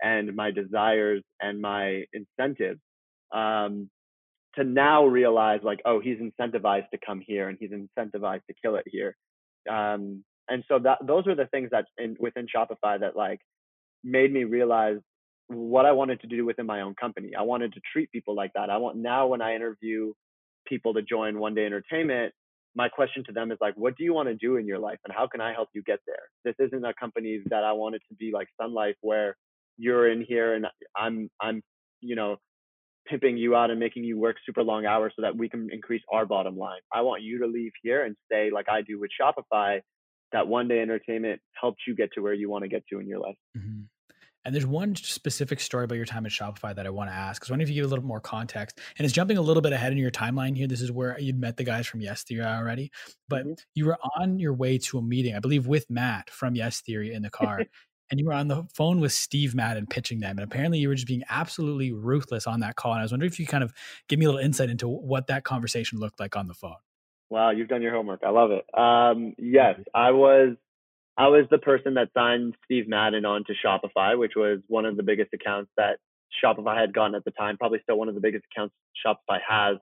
and my desires and my incentives. Um, to now realize like, oh, he's incentivized to come here and he's incentivized to kill it here. Um, and so that those are the things that in, within Shopify that like made me realize what I wanted to do within my own company. I wanted to treat people like that. I want now when I interview people to join One Day Entertainment, my question to them is like, what do you want to do in your life and how can I help you get there? This isn't a company that I want it to be like Sun Life where you're in here and I'm I'm you know pimping you out and making you work super long hours so that we can increase our bottom line. I want you to leave here and stay like I do with Shopify that one day entertainment helped you get to where you want to get to in your life. Mm-hmm. And there's one specific story about your time at Shopify that I want to ask. Because I wonder if you give a little more context. And it's jumping a little bit ahead in your timeline here. This is where you'd met the guys from Yes Theory already, but mm-hmm. you were on your way to a meeting, I believe, with Matt from Yes Theory in the car. and you were on the phone with Steve Madden pitching them. And apparently you were just being absolutely ruthless on that call. And I was wondering if you kind of give me a little insight into what that conversation looked like on the phone. Wow, you've done your homework. I love it. Um, yes, I was I was the person that signed Steve Madden onto Shopify, which was one of the biggest accounts that Shopify had gotten at the time, probably still one of the biggest accounts Shopify has.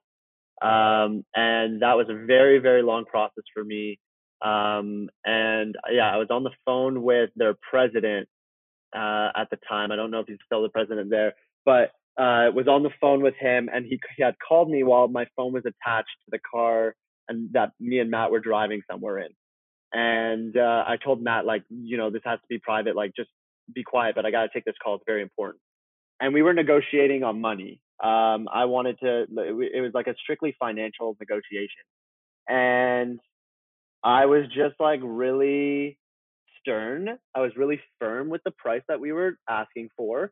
Um, and that was a very, very long process for me. Um, and yeah, I was on the phone with their president uh, at the time. I don't know if he's still the president there, but uh, was on the phone with him, and he, he had called me while my phone was attached to the car and that me and Matt were driving somewhere in. And uh, I told Matt, like, you know, this has to be private, like, just be quiet, but I got to take this call. It's very important. And we were negotiating on money. Um, I wanted to, it was like a strictly financial negotiation. And I was just like really stern. I was really firm with the price that we were asking for.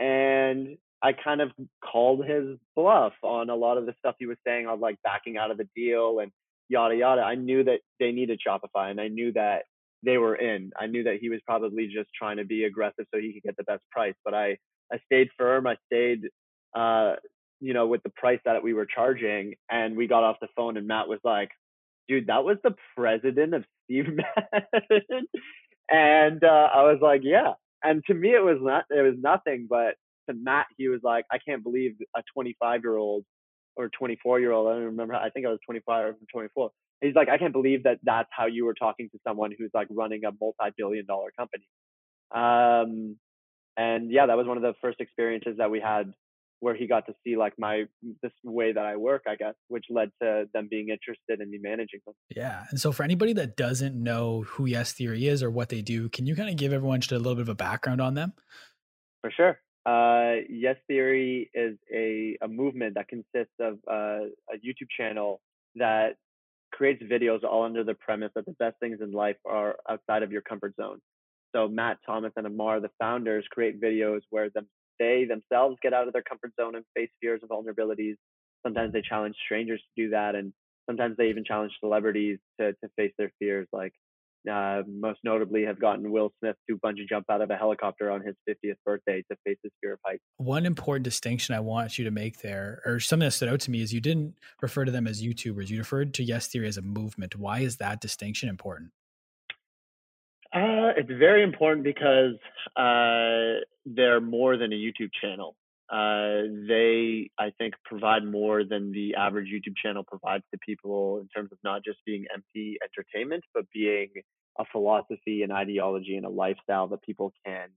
And I kind of called his bluff on a lot of the stuff he was saying on like backing out of the deal and yada yada. I knew that they needed Shopify and I knew that they were in. I knew that he was probably just trying to be aggressive so he could get the best price. But I I stayed firm. I stayed uh, you know, with the price that we were charging. And we got off the phone and Matt was like, dude, that was the president of Steve Madden. and uh, I was like, yeah. And to me, it was not, it was nothing, but to Matt, he was like, I can't believe a 25 year old or 24 year old. I don't remember. I think I was 25 or 24. He's like, I can't believe that that's how you were talking to someone who's like running a multi-billion dollar company. Um, and yeah, that was one of the first experiences that we had where he got to see like my this way that I work, I guess, which led to them being interested in me managing them. Yeah. And so for anybody that doesn't know who Yes Theory is or what they do, can you kind of give everyone just a little bit of a background on them? For sure. Uh, yes Theory is a, a movement that consists of uh, a YouTube channel that creates videos all under the premise that the best things in life are outside of your comfort zone. So Matt, Thomas, and Amar, the founders, create videos where them, they themselves get out of their comfort zone and face fears and vulnerabilities. Sometimes they challenge strangers to do that, and sometimes they even challenge celebrities to to face their fears. Like uh, most notably, have gotten Will Smith to bungee jump out of a helicopter on his 50th birthday to face his fear of heights. One important distinction I want you to make there, or something that stood out to me, is you didn't refer to them as YouTubers. You referred to Yes Theory as a movement. Why is that distinction important? Uh, it's very important because uh, they're more than a YouTube channel. Uh, they, I think, provide more than the average YouTube channel provides to people in terms of not just being empty entertainment, but being a philosophy, an ideology, and a lifestyle that people can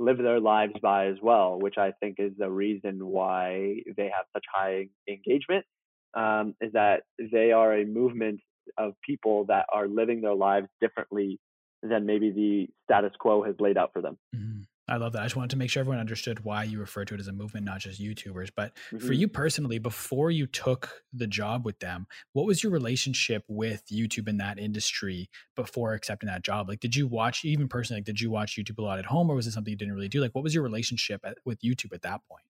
live their lives by as well, which I think is the reason why they have such high engagement. Um, is that they are a movement of people that are living their lives differently than maybe the status quo has laid out for them. Mm-hmm. I love that. I just wanted to make sure everyone understood why you refer to it as a movement, not just YouTubers. But mm-hmm. for you personally, before you took the job with them, what was your relationship with YouTube in that industry before accepting that job? Like, did you watch, even personally, like, did you watch YouTube a lot at home or was it something you didn't really do? Like, what was your relationship at, with YouTube at that point?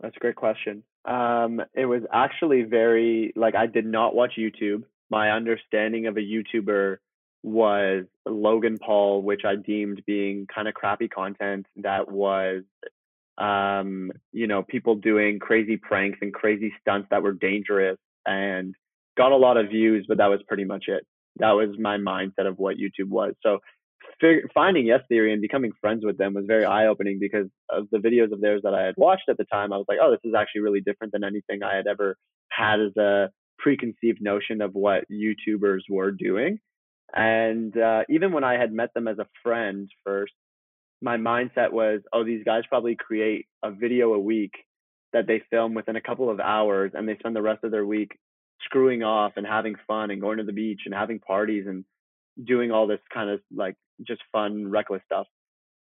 That's a great question. Um, it was actually very, like, I did not watch YouTube. My understanding of a YouTuber was Logan Paul, which I deemed being kind of crappy content that was, um, you know, people doing crazy pranks and crazy stunts that were dangerous and got a lot of views, but that was pretty much it. That was my mindset of what YouTube was. So finding Yes Theory and becoming friends with them was very eye opening because of the videos of theirs that I had watched at the time. I was like, oh, this is actually really different than anything I had ever had as a preconceived notion of what YouTubers were doing. And uh, even when I had met them as a friend first, my mindset was, oh, these guys probably create a video a week that they film within a couple of hours and they spend the rest of their week screwing off and having fun and going to the beach and having parties and doing all this kind of like just fun, reckless stuff.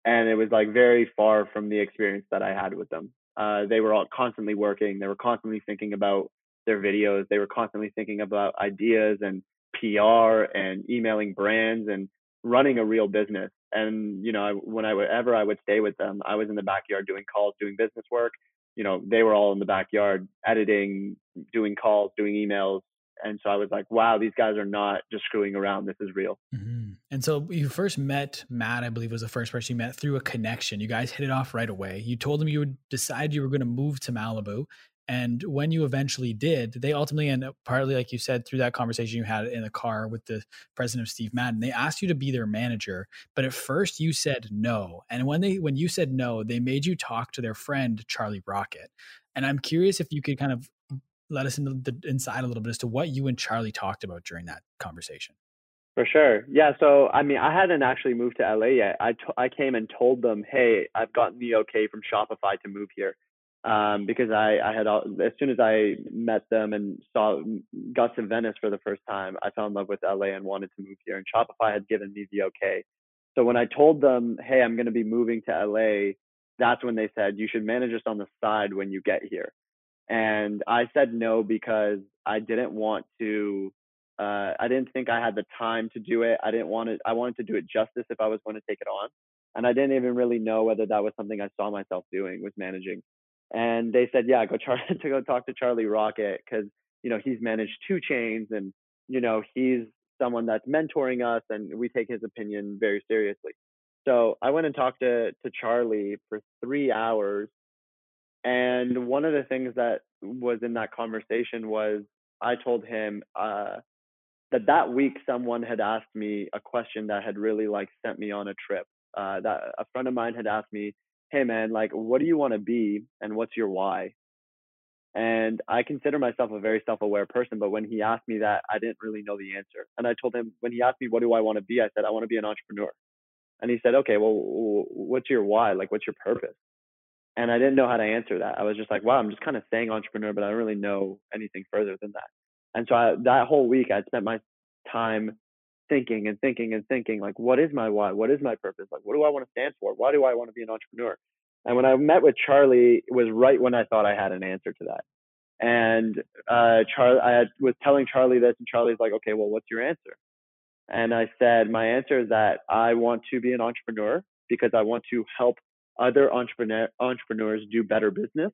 And it was like very far from the experience that I had with them. Uh, they were all constantly working. They were constantly thinking about their videos. They were constantly thinking about ideas and PR and emailing brands and running a real business. And you know, I, when I ever I would stay with them, I was in the backyard doing calls, doing business work. You know, they were all in the backyard editing, doing calls, doing emails. And so I was like, wow, these guys are not just screwing around. This is real. Mm-hmm. And so you first met Matt, I believe was the first person you met through a connection. You guys hit it off right away. You told him you would decide you were going to move to Malibu and when you eventually did, they ultimately up partly, like you said, through that conversation you had in the car with the president of Steve Madden, they asked you to be their manager. But at first you said no. And when they when you said no, they made you talk to their friend Charlie Rocket. And I'm curious if you could kind of let us into the inside a little bit as to what you and Charlie talked about during that conversation. For sure. Yeah. So, I mean, I hadn't actually moved to LA yet. I, t- I came and told them, hey, I've gotten the okay from Shopify to move here um, because I, I had as soon as I met them and saw got to Venice for the first time, I fell in love with LA and wanted to move here. And Shopify had given me the okay. So when I told them, "Hey, I'm going to be moving to LA," that's when they said, "You should manage us on the side when you get here." And I said no because I didn't want to. Uh, I didn't think I had the time to do it. I didn't want it. I wanted to do it justice if I was going to take it on, and I didn't even really know whether that was something I saw myself doing with managing and they said, yeah, go Char- to go talk to Charlie Rocket because you know he's managed 2 Chainz and you know he's someone that's mentoring us and we take his opinion very seriously. So I went and talked to to Charlie for three hours, And one of the things that was in that conversation was I told him uh, that that week someone had asked me a question that had really like sent me on a trip. Uh, that a friend of mine had asked me, "Hey man, like, what do you want to be, and what's your why?" And I consider myself a very self-aware person, but when he asked me that, I didn't really know the answer. And I told him when he asked me, "What do I want to be?" I said, "I want to be an entrepreneur." And he said, "Okay, well, what's your why? Like, what's your purpose?" And I didn't know how to answer that. I was just like, "Wow, I'm just kind of saying entrepreneur, but I don't really know anything further than that." And so I, that whole week, I spent my time thinking and thinking and thinking, like, what is my why? What is my purpose? Like, what do I want to stand for? Why do I want to be an entrepreneur? And when I met with Charlie, it was right when I thought I had an answer to that. And uh, Charlie, I had, was telling Charlie this, and Charlie's like, okay, well, what's your answer? And I said, my answer is that I want to be an entrepreneur because I want to help other entrepreneur, entrepreneurs do better business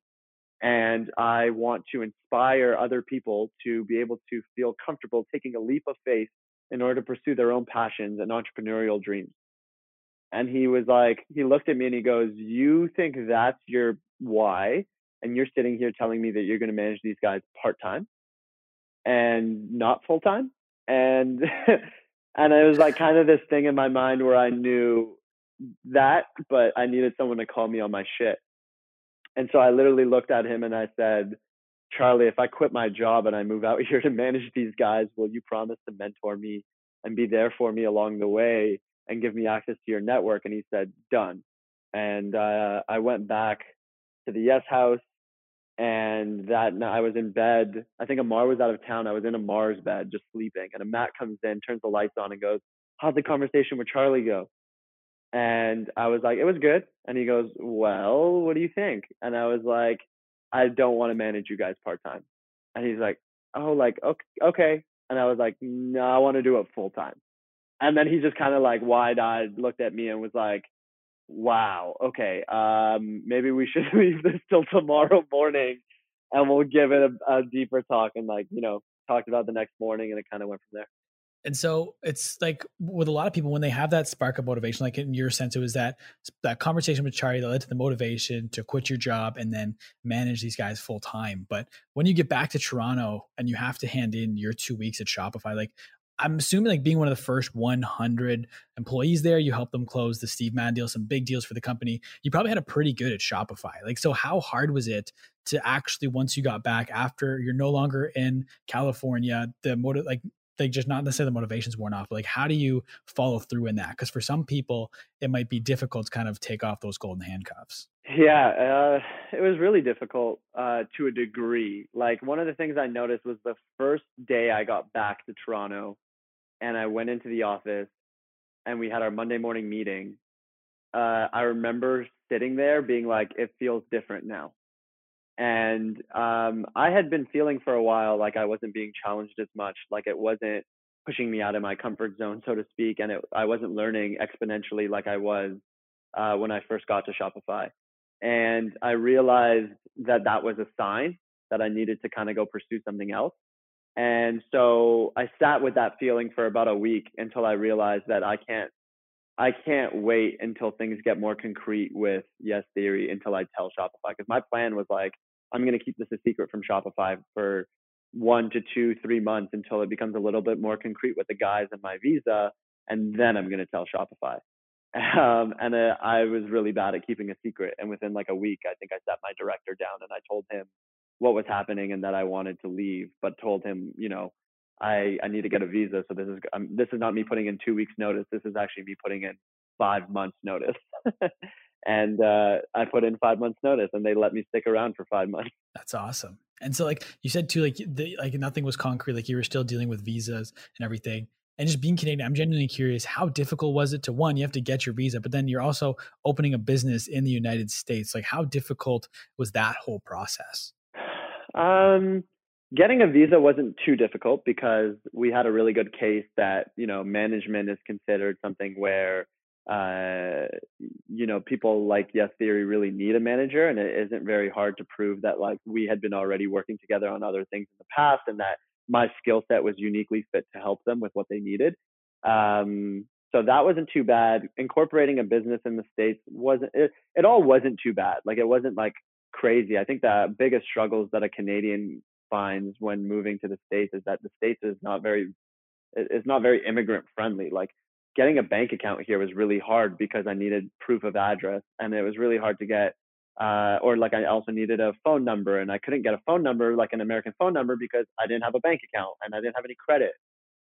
and I want to inspire other people to be able to feel comfortable taking a leap of faith in order to pursue their own passions and entrepreneurial dreams. And he was like, he looked at me and he goes, You think that's your why? And you're sitting here telling me that you're going to manage these guys part time and not full time? And and it was like kind of this thing in my mind where I knew that, but I needed someone to call me on my shit. And so I literally looked at him and I said, Charlie, if I quit my job and I move out here to manage these guys, will you promise to mentor me and be there for me along the way and give me access to your network? And he said, done. And uh, I went back to the Yes House, and that night I was in bed. I think Amar was out of town. I was in Amar's bed, just sleeping. And a Matt comes in, turns the lights on, and goes, "How'd the conversation with Charlie go?" And I was like, it was good. And he goes, well, what do you think? And I was like, I don't want to manage you guys part time. And he's like, oh, like, okay, okay. And I was like, no, I want to do it full time. And then he just kind of like wide eyed looked at me and was like, wow, okay, um, maybe we should leave this till tomorrow morning and we'll give it a, a deeper talk. And like, you know, talked about the next morning and it kind of went from there. And so it's like with a lot of people when they have that spark of motivation, like in your sense, it was that that conversation with Charlie that led to the motivation to quit your job and then manage these guys full time. But when you get back to Toronto and you have to hand in your two weeks at Shopify, like I'm assuming like being one of the first 100 employees there, you helped them close the Steve Madden deal, some big deals for the company. You probably had a pretty good at Shopify. Like, so how hard was it to actually once you got back after you're no longer in California, the motive like like just not necessarily the motivation's worn off, but like how do you follow through in that? Because for some people, it might be difficult to kind of take off those golden handcuffs. Yeah, uh, it was really difficult uh, to a degree. Like one of the things I noticed was the first day I got back to Toronto, and I went into the office, and we had our Monday morning meeting. Uh, I remember sitting there being like, "It feels different now." And um, I had been feeling for a while like I wasn't being challenged as much, like it wasn't pushing me out of my comfort zone, so to speak, and it, I wasn't learning exponentially like I was uh, when I first got to Shopify. And I realized that that was a sign that I needed to kind of go pursue something else. And so I sat with that feeling for about a week until I realized that I can't I can't wait until things get more concrete with Yes Theory until I tell Shopify because my plan was like I'm going to keep this a secret from Shopify for one to two, three months until it becomes a little bit more concrete with the guys and my visa. And then I'm going to tell Shopify. Um, and uh, I was really bad at keeping a secret. And within like a week, I think I sat my director down and I told him what was happening and that I wanted to leave, but told him, you know, I, I need to get a visa. So this is, um, this is not me putting in two weeks notice. This is actually me putting in five months notice. and uh, I put in five months notice, and they let me stick around for five months. That's awesome. And so, like you said too, like the, like nothing was concrete. Like you were still dealing with visas and everything. And just being Canadian, I'm genuinely curious. How difficult was it to one? You have to get your visa, but then you're also opening a business in the United States. Like, how difficult was that whole process? Um, getting a visa wasn't too difficult because we had a really good case that you know management is considered something where uh, you know, people like Yes Theory really need a manager, and it isn't very hard to prove that like we had been already working together on other things in the past, and that my skill set was uniquely fit to help them with what they needed. Um, so that wasn't too bad. Incorporating a business in the states wasn't it, it all wasn't too bad. Like it wasn't like crazy. I think the biggest struggles that a Canadian finds when moving to the states is that the states is not very is not very immigrant friendly. Like getting a bank account here was really hard because I needed proof of address, and it was really hard to get. Uh, or like I also needed a phone number, and I couldn't get a phone number like an American phone number because I didn't have a bank account and I didn't have any credit.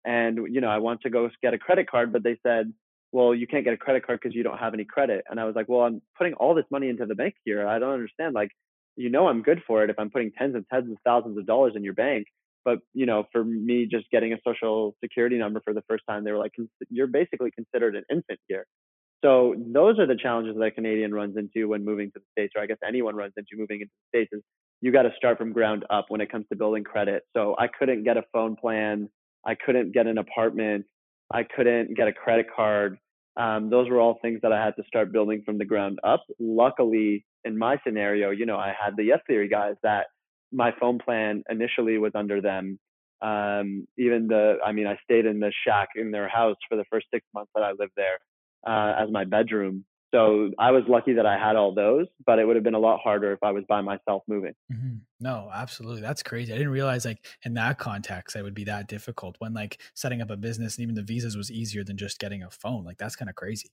And you know, I want to go get a credit card, but they said, well, you can't get a credit card because you don't have any credit. And I was like, well, I'm putting all this money into the bank here. I don't understand. Like, you know, I'm good for it if I'm putting tens and tens of thousands of dollars in your bank. But you know, for me, just getting a social security number for the first time, they were like, you're basically considered an infant here. So those are the challenges that a Canadian runs into when moving to the states, or I guess anyone runs into moving into the states. Is you got to start from ground up when it comes to building credit. So I couldn't get a phone plan, I couldn't get an apartment, I couldn't get a credit card. Um, those were all things that I had to start building from the ground up. Luckily, in my scenario, you know, I had the Yes Theory guys that my phone plan initially was under them. Um, even the, I mean, I stayed in the shack in their house for the first six months that I lived there uh, as my bedroom. So I was lucky that I had all those, but it would have been a lot harder if I was by myself moving. Mm-hmm. No, absolutely. That's crazy. I didn't realize like in that context, it would be that difficult when like setting up a business and even the visas was easier than just getting a phone. Like that's kind of crazy.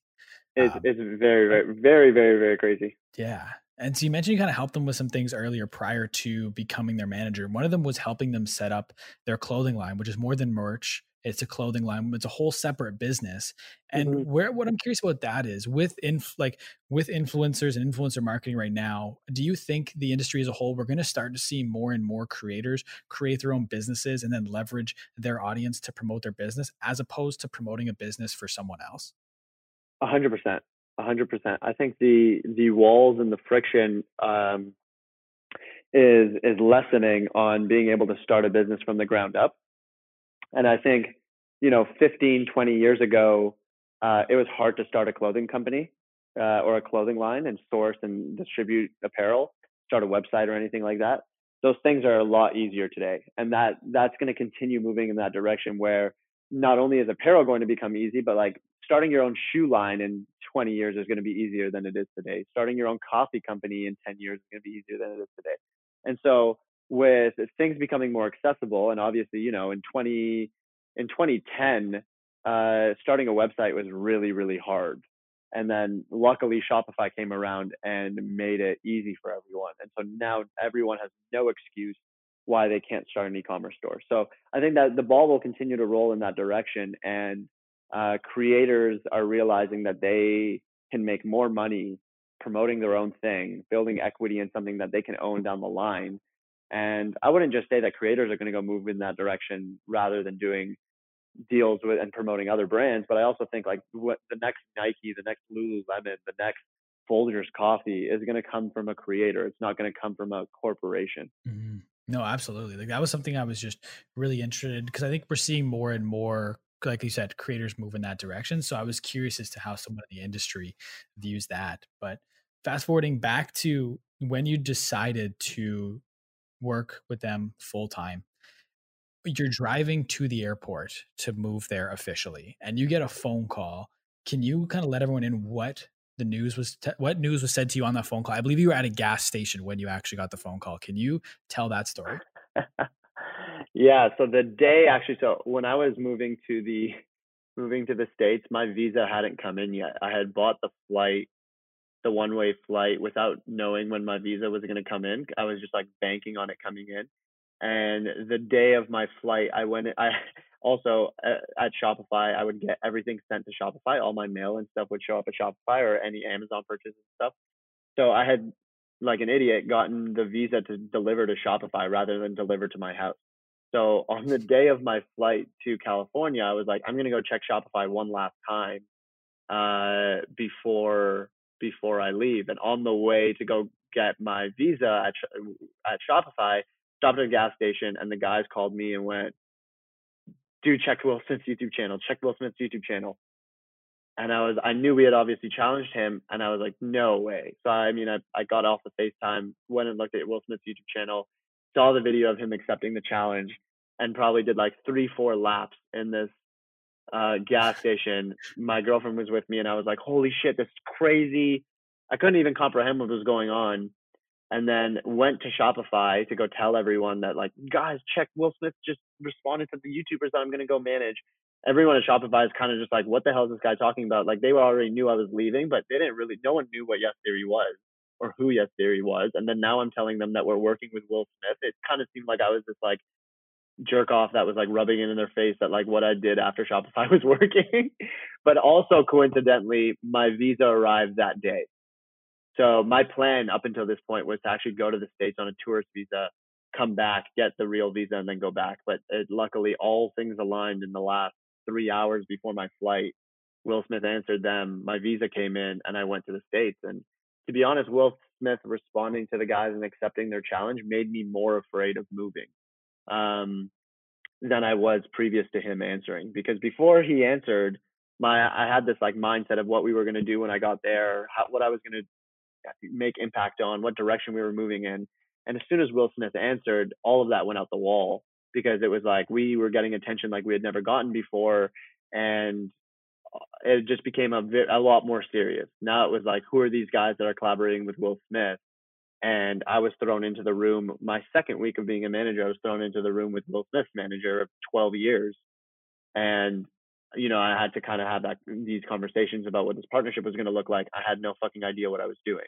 It's, um, it's very, very, very, very, very crazy. Yeah. And so you mentioned you kind of helped them with some things earlier prior to becoming their manager. One of them was helping them set up their clothing line, which is more than merch. It's a clothing line. It's a whole separate business. And mm-hmm. where what I'm curious about that is with inf, like with influencers and influencer marketing right now, do you think the industry as a whole we're going to start to see more and more creators create their own businesses and then leverage their audience to promote their business as opposed to promoting a business for someone else? A hundred percent. I think the the walls and the friction um, is is lessening on being able to start a business from the ground up. And I think, you know, 15, 20 years ago, uh, it was hard to start a clothing company uh, or a clothing line and source and distribute apparel, start a website or anything like that. Those things are a lot easier today, and that that's going to continue moving in that direction where not only is apparel going to become easy, but like starting your own shoe line in 20 years is going to be easier than it is today. Starting your own coffee company in 10 years is going to be easier than it is today. And so with things becoming more accessible, and obviously, you know, in 20 in 2010, uh, starting a website was really really hard. And then luckily Shopify came around and made it easy for everyone. And so now everyone has no excuse why they can't start an e-commerce store. So I think that the ball will continue to roll in that direction. And uh, creators are realizing that they can make more money promoting their own thing, building equity in something that they can own down the line. And I wouldn't just say that creators are going to go move in that direction rather than doing deals with and promoting other brands, but I also think like what the next Nike, the next Lululemon, the next Folgers coffee is going to come from a creator. It's not going to come from a corporation. Mm-hmm. No, absolutely. Like that was something I was just really interested because I think we're seeing more and more like you said, creators move in that direction. So I was curious as to how someone in the industry views that. But fast forwarding back to when you decided to work with them full time, you're driving to the airport to move there officially, and you get a phone call. Can you kind of let everyone in what the news was? Te- what news was said to you on that phone call? I believe you were at a gas station when you actually got the phone call. Can you tell that story? Yeah, so the day actually, so when I was moving to the moving to the states, my visa hadn't come in yet. I had bought the flight, the one way flight, without knowing when my visa was going to come in. I was just like banking on it coming in. And the day of my flight, I went. I also uh, at Shopify, I would get everything sent to Shopify. All my mail and stuff would show up at Shopify or any Amazon purchases and stuff. So I had, like an idiot, gotten the visa to deliver to Shopify rather than deliver to my house. So on the day of my flight to California, I was like, I'm gonna go check Shopify one last time uh, before before I leave. And on the way to go get my visa at at Shopify, stopped at a gas station, and the guys called me and went, "Dude, check Will Smith's YouTube channel. Check Will Smith's YouTube channel." And I was, I knew we had obviously challenged him, and I was like, "No way!" So I mean, I I got off the FaceTime, went and looked at Will Smith's YouTube channel saw the video of him accepting the challenge and probably did like three, four laps in this uh, gas station. My girlfriend was with me and I was like, holy shit, this is crazy. I couldn't even comprehend what was going on. and then went to Shopify to go tell everyone that like, guys, check Will Smith just responded to the YouTubers that I'm gonna go manage. Everyone at Shopify is kind of just like, what the hell is this guy talking about? Like they already knew I was leaving, but they didn't really. No one knew what Yes Theory was or who Yes Theory was. And then now I'm telling them that we're working with Will Smith. It kind of seemed like I was just like jerk off that was like rubbing it in their face that like what I did after Shopify was working. but also coincidentally, my visa arrived that day. So my plan up until this point was to actually go to the States on a tourist visa, come back, get the real visa, and then go back. But it, luckily, all things aligned in the last three hours before my flight. Will Smith answered them. My visa came in, and I went to the States. And to be honest, Will Smith responding to the guys and accepting their challenge made me more afraid of moving um, than I was previous to him answering. Because before he answered, my I had this like mindset of what we were going to do when I got there, how, what I was going to make impact on, what direction we were moving in. And as soon as Will Smith answered, all of that went out the wall because it was like we were getting attention like we had never gotten before, and it just became a a lot more serious. Now it was like, who are these guys that are collaborating with Will Smith? And I was thrown into the room. My second week of being a manager, I was thrown into the room with Will Smith's manager of 12 years, and you know, I had to kind of have that these conversations about what this partnership was going to look like. I had no fucking idea what I was doing.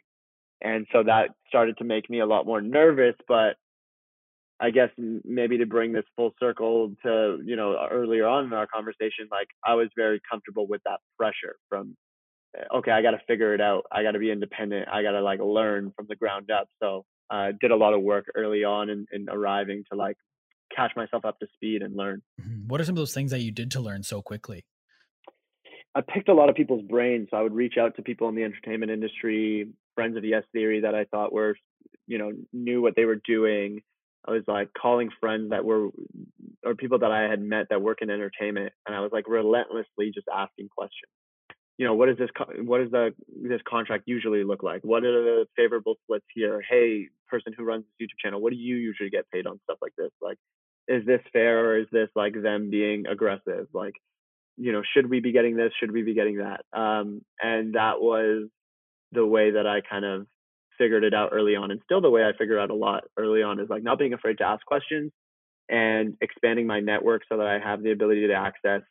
And so that started to make me a lot more nervous, but I guess maybe to bring this full circle to, you know, earlier on in our conversation, like I was very comfortable with that pressure from, eh, okay, I got to figure it out. I got to be independent. I got to like learn from the ground up. So I uh, did a lot of work early on in, in arriving to like catch myself up to speed and learn. Mm-hmm. What are some of those things that you did to learn so quickly? I picked a lot of people's brains. So I would reach out to people in the entertainment industry, friends of Yes Theory that I thought were, you know, knew what they were doing. I was like calling friends that were, or people that I had met that work in entertainment, and I was like relentlessly just asking questions. You know, what is this? What does the this contract usually look like? What are the favorable splits here? Hey, person who runs this YouTube channel, what do you usually get paid on stuff like this? Like, is this fair or is this like them being aggressive? Like, you know, should we be getting this? Should we be getting that? Um, and that was the way that I kind of figured it out early on. And still the way I figure out a lot early on is like not being afraid to ask questions and expanding my network so that I have the ability to access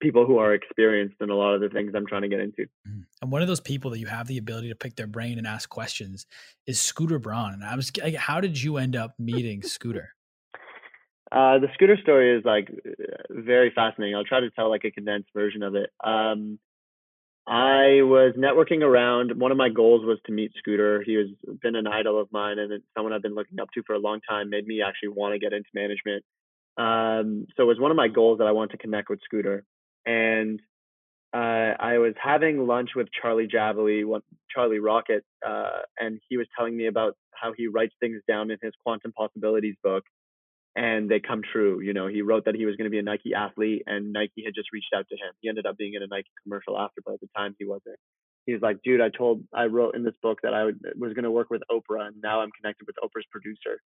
people who are experienced in a lot of the things I'm trying to get into. Mm-hmm. And one of those people that you have the ability to pick their brain and ask questions is Scooter Braun. And I was like, how did you end up meeting Scooter? Uh, the scooter story is like very fascinating. I'll try to tell like a condensed version of it. Um, I was networking around. One of my goals was to meet Scooter. He has been an idol of mine and someone I've been looking up to for a long time. Made me actually want to get into management. Um, so it was one of my goals that I wanted to connect with Scooter. And uh, I was having lunch with Charlie Jabaley, Charlie Rocket, uh, and he was telling me about how he writes things down in his Quantum Possibilities book and they come true. You know, he wrote that he was going to be a Nike athlete, and Nike had just reached out to him. He ended up being in a Nike commercial after, but at the time he wasn't. He's like, dude, I told, I wrote in this book that I would, was going to work with Oprah, and now I'm connected with Oprah's producer.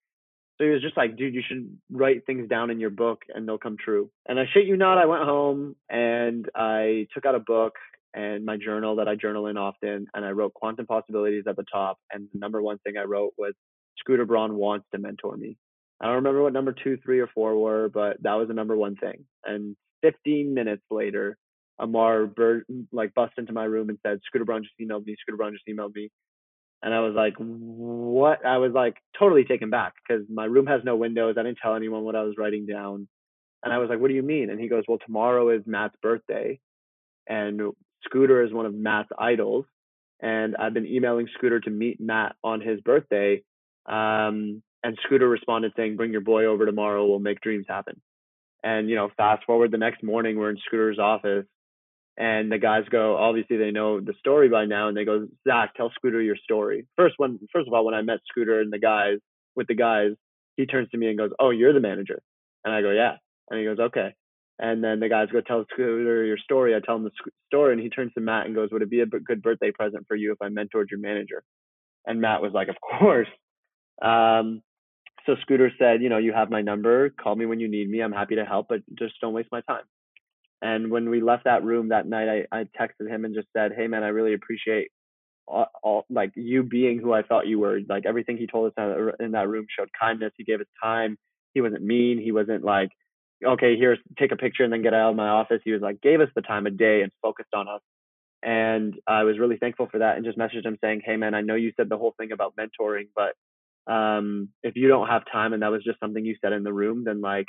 So he was just like, dude, you should write things down in your book, and they'll come true. And I shit you not, I went home and I took out a book and my journal that I journal in often, and I wrote quantum possibilities at the top. And the number one thing I wrote was Scooter Braun wants to mentor me. I don't remember what number two, three, or four were, but that was the number one thing. And 15 minutes later, Amar Bird, like bust into my room and said, Scooter Braun just emailed me. Scooter Braun just emailed me. And I was like, what? I was like totally taken back because my room has no windows. I didn't tell anyone what I was writing down. And I was like, what do you mean? And he goes, well, tomorrow is Matt's birthday. And Scooter is one of Matt's idols. And I've been emailing Scooter to meet Matt on his birthday. Um, and Scooter responded saying, "Bring your boy over tomorrow. We'll make dreams happen." And you know, fast forward the next morning, we're in Scooter's office, and the guys go. Obviously, they know the story by now, and they go, "Zack, tell Scooter your story." First, when first of all, when I met Scooter and the guys with the guys, he turns to me and goes, "Oh, you're the manager," and I go, "Yeah," and he goes, "Okay." And then the guys go tell Scooter your story. I tell him the story, and he turns to Matt and goes, "Would it be a good birthday present for you if I mentored your manager?" And Matt was like, "Of course." Um, so Scooter said, you know, you have my number. Call me when you need me. I'm happy to help, but just don't waste my time. And when we left that room that night, I, I texted him and just said, hey, man, I really appreciate all, all, like you being who I thought you were. Like everything he told us in that room showed kindness. He gave us time. He wasn't mean. He wasn't like, okay, here's take a picture and then get out of my office. He was like, gave us the time of day and focused on us. And I was really thankful for that and just messaged him saying, hey man, I know you said the whole thing about mentoring, but um, if you don't have time and that was just something you said in the room, then like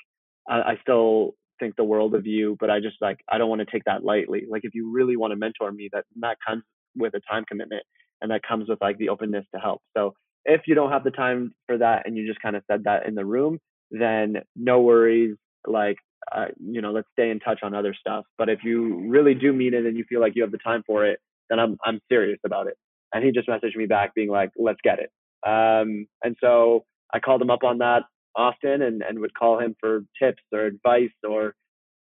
I, I still think the world of you, but I just like I don't want to take that lightly. Like if you really want to mentor me, that that comes with a time commitment and that comes with like the openness to help. So if you don't have the time for that and you just kind of said that in the room, then no worries. Like uh, you know, let's stay in touch on other stuff. But if you really do mean it and you feel like you have the time for it, then I'm I'm serious about it. And he just messaged me back being like, let's get it. Um, and so I called him up on that often and, and would call him for tips or advice or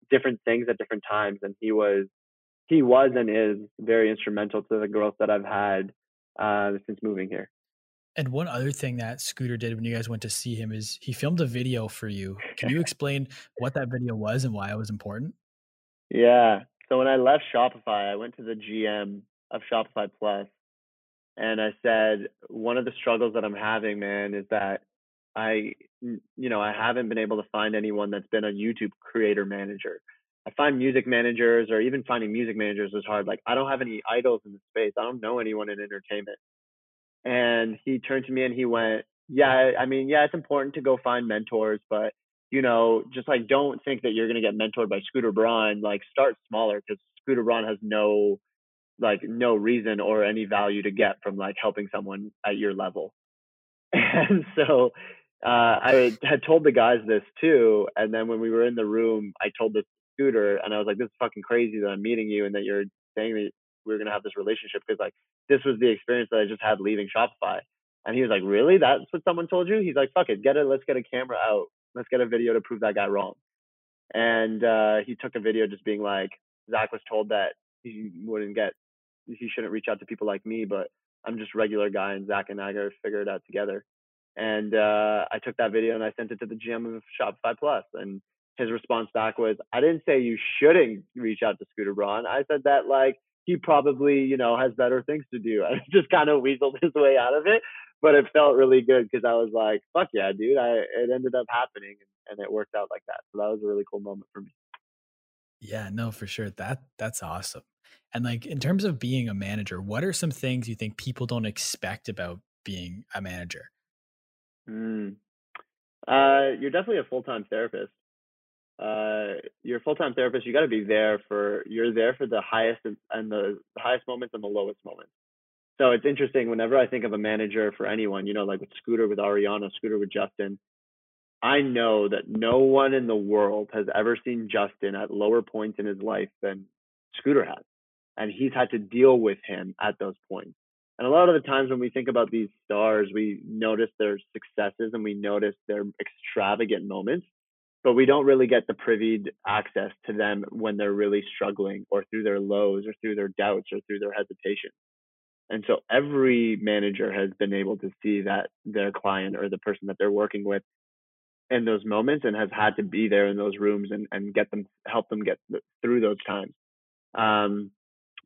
different things at different times. And he was he was and is very instrumental to the growth that I've had uh, since moving here. And one other thing that Scooter did when you guys went to see him is he filmed a video for you. Can you explain what that video was and why it was important? Yeah. So when I left Shopify, I went to the GM of Shopify Plus and I said, one of the struggles that I'm having, man, is that I, you know, I haven't been able to find anyone that's been a YouTube creator manager. I find music managers or even finding music managers is hard. Like I don't have any idols in the space. I don't know anyone in entertainment. And he turned to me and he went, "Yeah, I mean, yeah, it's important to go find mentors, but you know, just like don't think that you're gonna get mentored by Scooter Braun. Like start smaller because Scooter Braun has no like no reason or any value to get from like helping someone at your level." And so uh, I had told the guys this too, and then when we were in the room, I told this scooter and I was like, this is fucking crazy that I'm meeting you and that you're saying that we are gonna have this relationship because like this was the experience that I just had leaving Shopify. And he was like, really? That's what someone told you? He's like, fuck it, get it. Let's get a camera out. Let's get a video to prove that guy wrong. And uh, he took a video just being like, Zack was told that he wouldn't get, he shouldn't reach out to people like me, but I'm just regular guy and Zack and I gotta figure it out together. And uh, I took that video and I sent it to the GM of Shopify Plus, and his response back was, I didn't say you shouldn't reach out to Scooter Braun. I said that like he probably, you know, has better things to do. I just kind of weaseled his way out of it, but it felt really good because I was like, fuck yeah, dude. I it ended up happening and, and it worked out like that. So that was a really cool moment for me. Yeah, no, for sure. That that's awesome. And like in terms of being a manager, what are some things you think people don't expect about being a manager? Mm. Uh, you're definitely a full time therapist uh, you're a full-time therapist. You got to be there for you're there for the highest and the highest moments and the lowest moments. So it's interesting. Whenever I think of a manager for anyone, you know, like with Scooter, with Ariana, Scooter with Justin, I know that no one in the world has ever seen Justin at lower points in his life than Scooter has, and he's had to deal with him at those points. And a lot of the times when we think about these stars, we notice their successes and we notice their extravagant moments but we don't really get the privied access to them when they're really struggling or through their lows or through their doubts or through their hesitation. And so every manager has been able to see that their client or the person that they're working with in those moments and has had to be there in those rooms and, and get them, help them get through those times. Um,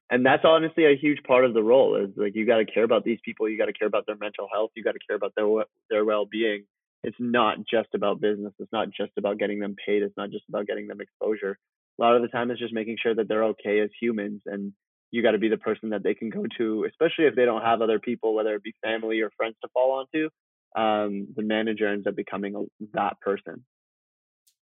and that's honestly a huge part of the role is like, you got to care about these people. You got to care about their mental health. You got to care about their, their well-being it's not just about business. It's not just about getting them paid. It's not just about getting them exposure. A lot of the time, it's just making sure that they're okay as humans. And you got to be the person that they can go to, especially if they don't have other people, whether it be family or friends to fall onto. Um, the manager ends up becoming a, that person.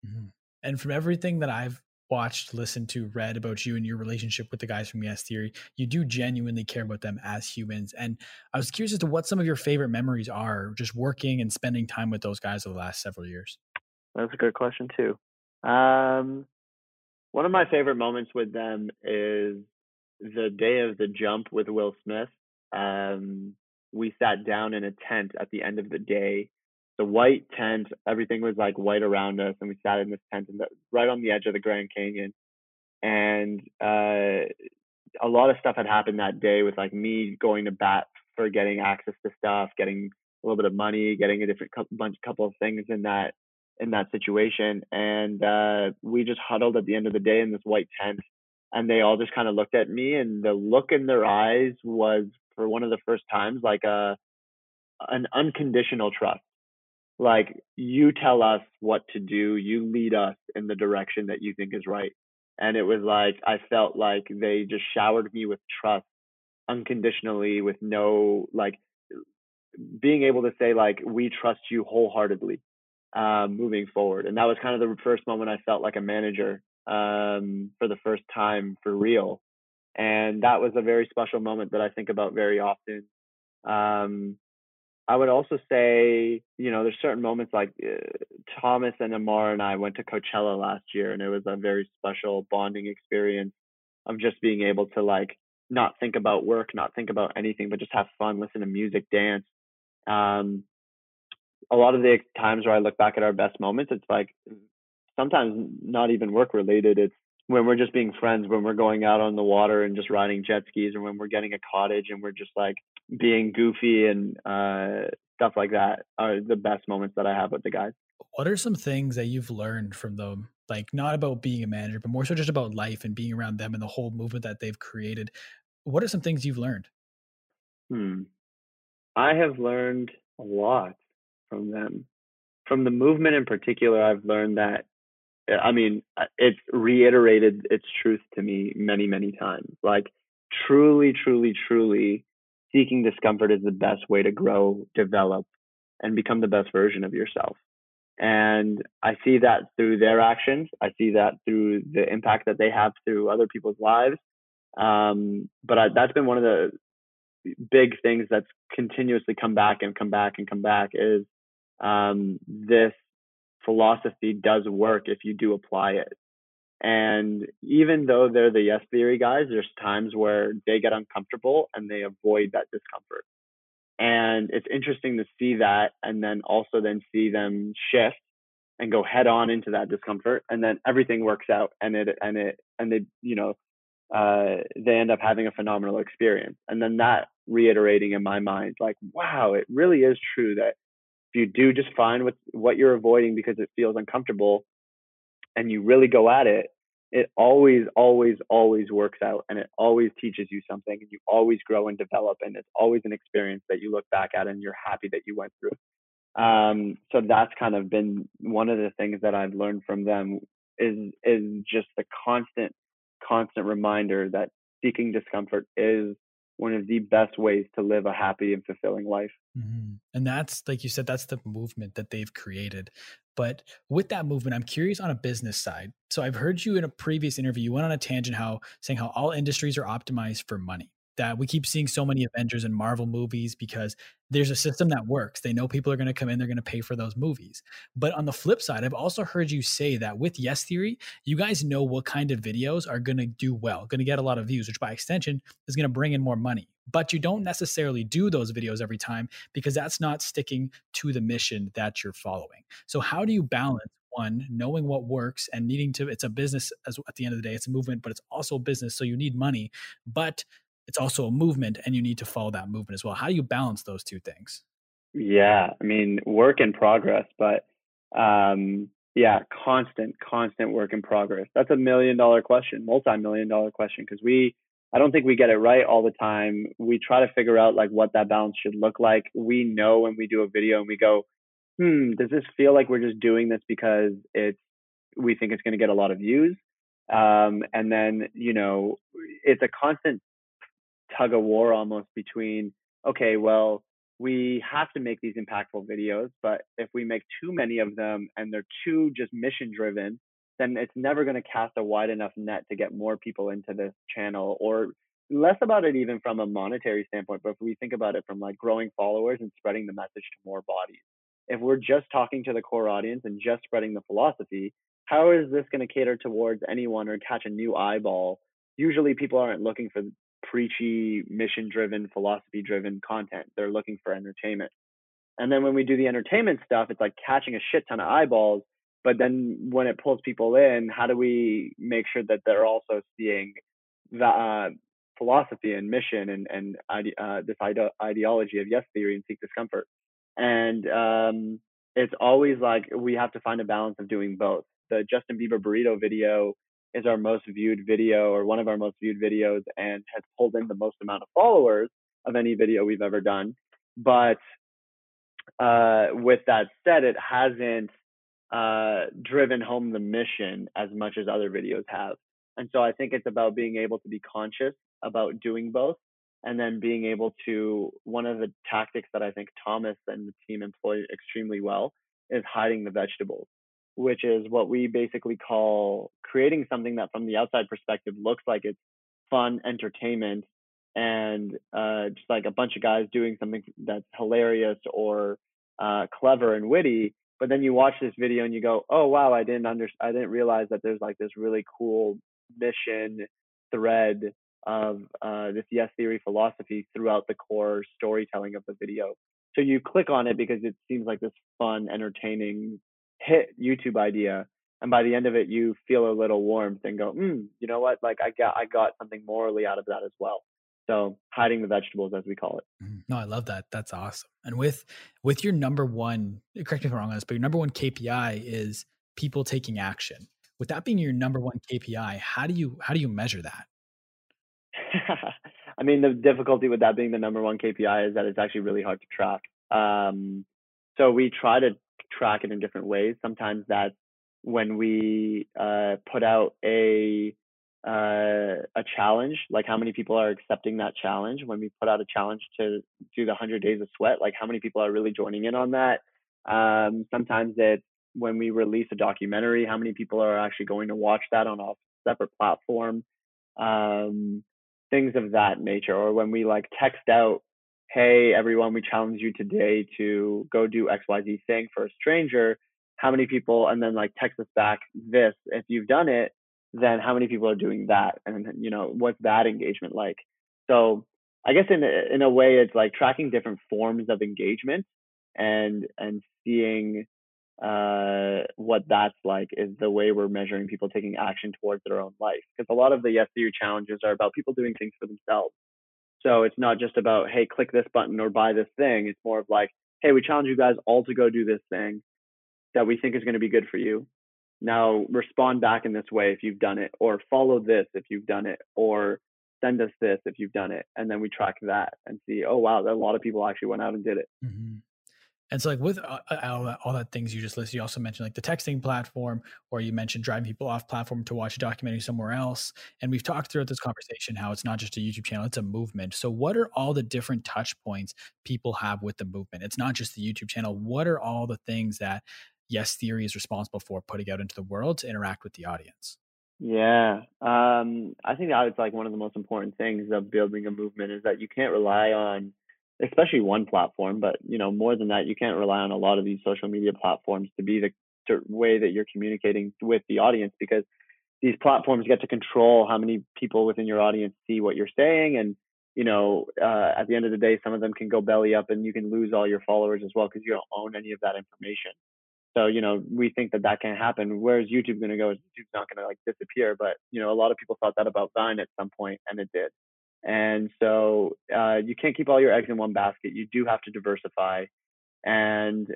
Mm-hmm. And from everything that I've watched, listened to, read about you and your relationship with the guys from Yes Theory, you do genuinely care about them as humans. And I was curious as to what some of your favorite memories are, just working and spending time with those guys over the last several years. That's a good question too. Um, one of my favorite moments with them is the day of the jump with Will Smith. Um, we sat down in a tent at the end of the day the white tent, everything was like white around us, and we sat in this tent the, right on the edge of the Grand Canyon. And uh, a lot of stuff had happened that day with like me going to bat for getting access to stuff, getting a little bit of money, getting a different couple, bunch, couple of things in that in that situation. And uh, we just huddled at the end of the day in this white tent, and they all just kind of looked at me, and the look in their eyes was for one of the first times like a an unconditional trust. Like you tell us what to do, you lead us in the direction that you think is right. And it was like I felt like they just showered me with trust unconditionally with no like being able to say like we trust you wholeheartedly um, moving forward and that was kind of the first moment i felt like a manager um, for the first time for real and that was a very special moment that i think about very often um, i would also say you know there's certain moments like uh, thomas and Ammar and i went to coachella last year and it was a very special bonding experience of just being able to like not think about work, not think about anything, but just have fun, listen to music, dance. Um, a lot of the times where I look back at our best moments, it's like sometimes not even work related. It's when we're just being friends, when we're going out on the water and just riding jet skis, or when we're getting a cottage and we're just like being goofy and uh, stuff like that are the best moments that I have with the guys. What are some things that you've learned from them? Like not about being a manager, but more so just about life and being around them and the whole movement that they've created. What are some things you've learned? Hmm. I have learned a lot from them. From the movement in particular, I've learned that, I mean, uh, it's reiterated its truth to me many, many times. Like, truly, truly, truly, seeking discomfort is the best way to grow, develop, and become the best version of yourself. And I see that through their actions. I see that through the impact that they have through other people's lives. Um, but I, that's been one of the big things that's continuously come back and come back and come back is um, this philosophy does work if you do apply it. And even though they're the yes theory guys, there's times where they get uncomfortable and they avoid that discomfort. And it's interesting to see that and then also then see them shift and go head on into that discomfort and then everything works out and it and it and they you know uh, they end up having a phenomenal experience. And then that reiterating in my mind, like, wow, it really is true that if you do just find what what you're avoiding because it feels uncomfortable, and you really go at it, it always, always, always works out, and it always teaches you something, and you always grow and develop, and it's always an experience that you look back at and you're happy that you went through. Um, so that's kind of been one of the things that I've learned from them is is just the constant constant reminder that seeking discomfort is one of the best ways to live a happy and fulfilling life. Mm-hmm. And that's, like you said, that's the movement that they've created. But with that movement, I'm curious on a business side. So I've heard you in a previous interview, you went on a tangent how saying how all industries are optimized for money that we keep seeing so many Avengers and Marvel movies because there's a system that works. They know people are going to come in, they're going to pay for those movies. But on the flip side, I've also heard you say that with Yes Theory, you guys know what kind of videos are going to do well, going to get a lot of views, which by extension is going to bring in more money. But you don't necessarily do those videos every time because that's not sticking to the mission that you're following. So, how do you balance one knowing what works and needing to it's a business as at the end of the day it's a movement but it's also a business so you need money but it's also a movement and you need to follow that movement as well. How do you balance those two things? Yeah, I mean, work in progress, but um, yeah, constant, constant work in progress. That's a million dollar question, multi million dollar question, because we, I don't think we get it right all the time. We try to figure out like what that balance should look like. We know when we do a video and we go, hmm, does this feel like we're just doing this because it's, we think it's going to get a lot of views? Um, and then, you know, it's a constant tug of war almost between okay well we have to make these impactful videos but if we make too many of them and they're too just mission driven then it's never going to cast a wide enough net to get more people into this channel or less about it even from a monetary standpoint but if we think about it from like growing followers and spreading the message to more bodies. If we're just talking to the core audience and just spreading the philosophy how is this going to cater towards anyone or catch a new eyeball? Usually people aren't looking for preachy, mission driven, philosophy driven content. They're looking for entertainment. And then when we do the entertainment stuff, it's like catching a shit ton of eyeballs. But then when it pulls people in, how do we make sure that they're also seeing the uh, philosophy and mission and and uh, this ide- ideology of yes theory and seek discomfort? And um, it's always like we have to find a balance of doing both. The Justin Bieber burrito video is our most viewed video or one of our most viewed videos and has pulled in the most amount of followers of any video we've ever done. But uh, with that said, it hasn't uh, driven home the mission as much as other videos have. And so I think it's about being able to be conscious about doing both and then being able to one of the tactics that I think Thomas and the team employ extremely well is hiding the vegetables, which is what we basically call creating something that from the outside perspective looks like it's fun entertainment and uh, just like a bunch of guys doing something that's hilarious or uh, clever and witty. But then you watch this video and you go, "Oh wow, I didn't under I didn't realize that there's like this really cool mission thread of uh, this yes theory philosophy throughout the core storytelling of the video. So you click on it because it seems like this fun, entertaining hit YouTube idea, and by the end of it, you feel a little warmth and go, hmm, you know what? Like I got I got something morally out of that as well. So hiding the vegetables, as we call it. Mm-hmm. No, I love that. That's awesome. And with with your number one, correct me if I'm wrong on this, but your number one KPI is people taking action. With that being your number one KPI, how do you how do you measure that? I mean, the difficulty with that being the number one KPI is that it's actually really hard to track. Um, so we try to track it in different ways. Sometimes that's when we uh, put out a uh, a challenge, like how many people are accepting that challenge. When we put out a challenge to do the 100 days of sweat, like how many people are really joining in on that. Um, sometimes it's when we release a documentary, how many people are actually going to watch that on a separate platform. Um, things of that nature or when we like text out hey everyone we challenge you today to go do xyz thing for a stranger how many people and then like text us back this if you've done it then how many people are doing that and you know what's that engagement like so i guess in in a way it's like tracking different forms of engagement and and seeing uh, what that's like is the way we're measuring people taking action towards their own life. Because a lot of the Yes Theory challenges are about people doing things for themselves. So it's not just about, hey, click this button or buy this thing. It's more of like, hey, we challenge you guys all to go do this thing that we think is going to be good for you. Now respond back in this way if you've done it, or follow this if you've done it, or send us this if you've done it. And then we track that and see, oh, wow, a lot of people actually went out and did it. Mm-hmm. And so, like with uh, uh, all, that, all that things you just listed, you also mentioned like the texting platform, or you mentioned driving people off platform to watch a documentary somewhere else. And we've talked throughout this conversation how it's not just a YouTube channel; it's a movement. So, what are all the different touch points people have with the movement? It's not just the YouTube channel. What are all the things that Yes Theory is responsible for putting out into the world to interact with the audience? Yeah, um, I think that like one of the most important things of building a movement is that you can't rely on especially one platform, but you know, more than that, you can't rely on a lot of these social media platforms to be the way that you're communicating with the audience because these platforms get to control how many people within your audience see what you're saying and you know uh, at the end of the day some of them can go belly up and you can lose all your followers as well because you don't own any of that information. So you know we think that that can happen. Where's youtube going to go? Youtube's not going to like disappear but you know a lot of people thought that about vine at some point and it did and so uh, you can't keep all your eggs in one basket. You do have to diversify. And